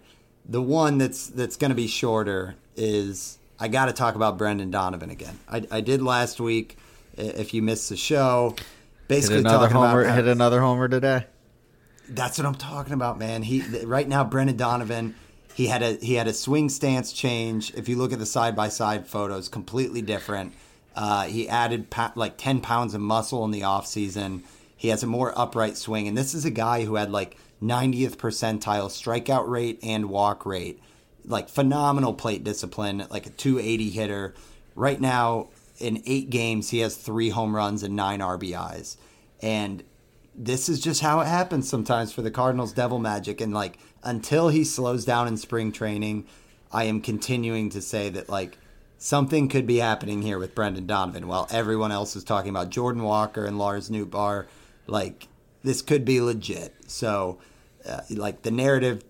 the one that's that's going to be shorter is I got to talk about Brendan Donovan again. I, I did last week. If you missed the show, Hit basically another talking homer. Hit another homer today. That's what I'm talking about, man. He right now, Brendan Donovan, he had a he had a swing stance change. If you look at the side by side photos, completely different. Uh, he added pa- like 10 pounds of muscle in the offseason. He has a more upright swing. And this is a guy who had like 90th percentile strikeout rate and walk rate. Like phenomenal plate discipline, like a 280 hitter. Right now, in eight games, he has three home runs and nine RBIs. And this is just how it happens sometimes for the Cardinals Devil Magic. And like until he slows down in spring training, I am continuing to say that like something could be happening here with Brendan Donovan while everyone else is talking about Jordan Walker and Lars Nootbaar. Like this could be legit. So uh, like the narrative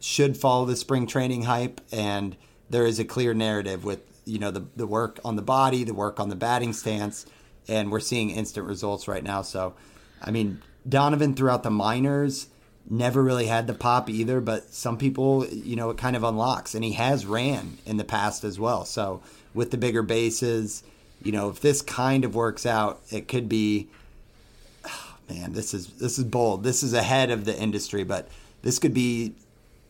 should follow the spring training hype and there is a clear narrative with you know the the work on the body, the work on the batting stance, and we're seeing instant results right now. So, I mean, Donovan throughout the minors never really had the pop either, but some people, you know, it kind of unlocks, and he has ran in the past as well. So, with the bigger bases, you know, if this kind of works out, it could be. Man, this is this is bold. This is ahead of the industry, but this could be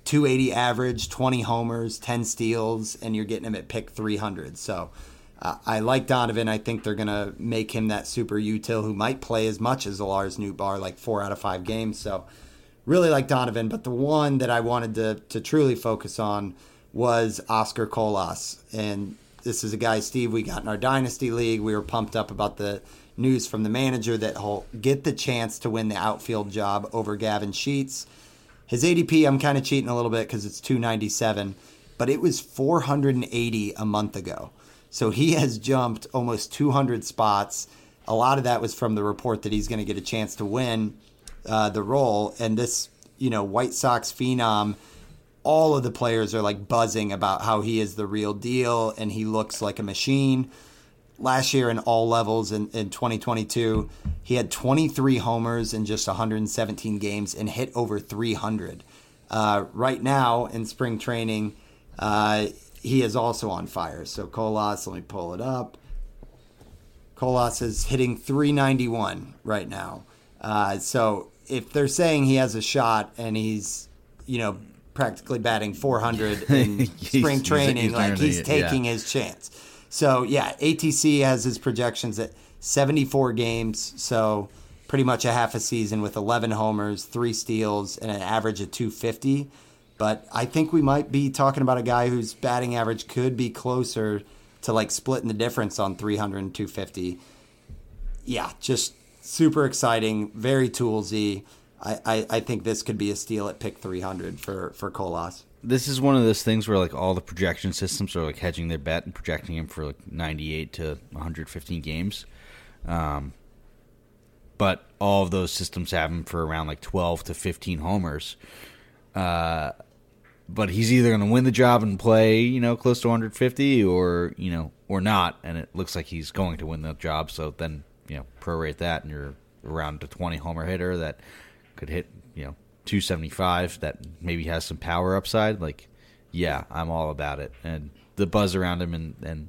280 average, 20 homers, 10 steals, and you're getting him at pick 300. So I like Donovan. I think they're going to make him that super util who might play as much as Lars Nootbaar, like four out of five games. So really like Donovan. But the one that I wanted to, to truly focus on was Oscar Colas. And this is a guy, Steve, we got in our Dynasty League. We were pumped up about the news from the manager that he'll get the chance to win the outfield job over Gavin Sheets. His ADP, I'm kind of cheating a little bit because it's 297, but it was 480 a month ago. So he has jumped almost 200 spots. A lot of that was from the report that he's going to get a chance to win uh, the role. And this, you know, White Sox phenom, all of the players are like buzzing about how he is the real deal and he looks like a machine last year in all levels in, in 2022. He had 23 homers in just 117 games and hit over 300. Uh, right now in spring training, uh, he is also on fire. So Colas, let me pull it up. Colas is hitting 391 right now. Uh, so if they're saying he has a shot and he's, you know, practically batting 400 in spring training, he's, he's like he's taking yeah. his chance. So yeah, ATC has his projections at 74 games, so pretty much a half a season with 11 homers, three steals, and an average of 250. But I think we might be talking about a guy whose batting average could be closer to like splitting the difference on 300 and 250. Yeah, just super exciting, very toolsy. I, I, I think this could be a steal at pick 300 for, for Colas this is one of those things where like all the projection systems are like hedging their bet and projecting him for like 98 to 115 games. Um, but all of those systems have him for around like 12 to 15 homers. Uh, but he's either going to win the job and play, you know, close to 150 or, you know, or not. And it looks like he's going to win the job. So then, you know, prorate that and you're around a 20 homer hitter that could hit, you know, 275 that maybe has some power upside, like yeah, I'm all about it. And the buzz around him and and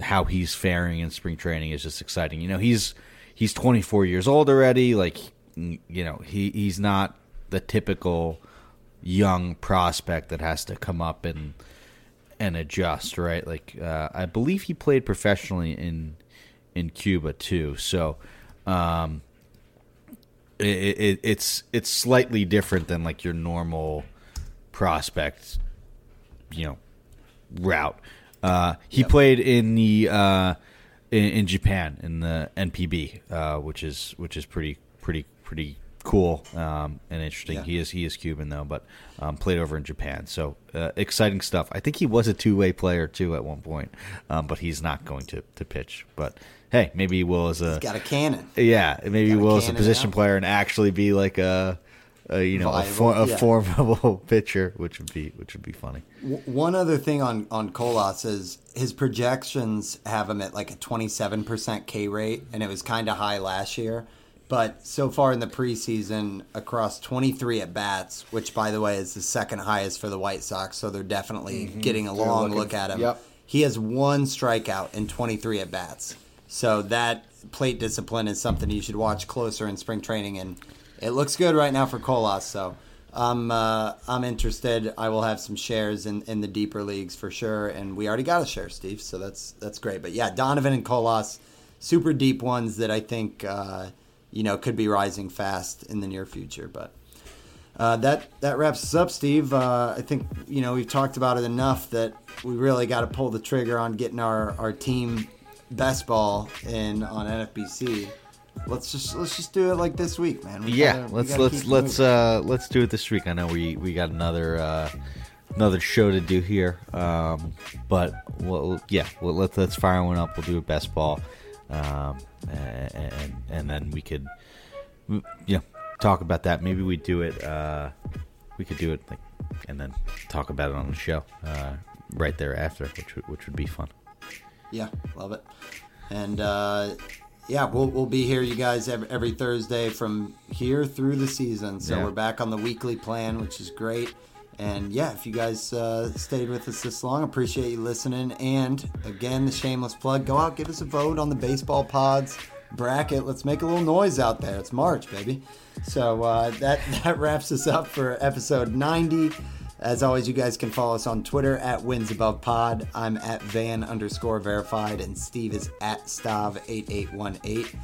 how he's faring in spring training is just exciting. You know, he's he's 24 years old already. Like you know, he he's not the typical young prospect that has to come up and and adjust, right? Like uh, I believe he played professionally in in Cuba too. So um, it, it, it's it's slightly different than like your normal prospect, you know, route. Uh, he yep. played in the uh, in, in, Japan in the NPB, uh, which is which is pretty pretty pretty cool um, and interesting. Yeah. He is he is Cuban though, but um, played over in Japan. So uh, exciting stuff. I think he was a two way player too at one point, um, but he's not going to to pitch. But hey, maybe he will as a He's got a cannon. Yeah, maybe he will as a position player and actually be like a. a you know, Viable, a, for, a yeah. formidable pitcher, which would be which would be funny. One other thing on on Colas is his projections have him at like a twenty seven percent K rate, and it was kind of high last year. But so far in the preseason, across 23 at bats, which by the way is the second highest for the White Sox, so they're definitely mm-hmm. getting a long looking, look at him. Yep. He has one strikeout in 23 at bats. So that plate discipline is something you should watch closer in spring training, and it looks good right now for Colas. So I'm uh, I'm interested. I will have some shares in, in the deeper leagues for sure, and we already got a share, Steve. So that's that's great. But yeah, Donovan and Colas, super deep ones that I think uh, you know could be rising fast in the near future. But uh, that that wraps us up, Steve. Uh, I think you know we've talked about it enough that we really got to pull the trigger on getting our our team best ball in on NFBC let's just let's just do it like this week, man. We yeah, gotta, let's let's let's uh let's do it this week. I know we we got another uh another show to do here, um, but well, yeah, well, let's let's fire one up. We'll do a best ball, um, and, and then we could, you know, talk about that. Maybe we do it. Uh, we could do it like, and then talk about it on the show uh, right there after, which would, which would be fun. Yeah, love it. And uh, yeah, we'll, we'll be here, you guys, every, every Thursday from here through the season. So yeah. we're back on the weekly plan, which is great. And yeah, if you guys uh, stayed with us this long, appreciate you listening. And again, the shameless plug go out, give us a vote on the baseball pods bracket. Let's make a little noise out there. It's March, baby. So uh, that, that wraps us up for episode 90. As always, you guys can follow us on Twitter at Wins Above Pod. I'm at Van underscore verified, and Steve is at Stav8818.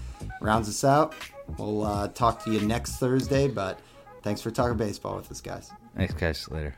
Rounds us out. We'll uh, talk to you next Thursday, but thanks for talking baseball with us, guys. Thanks, guys. Later.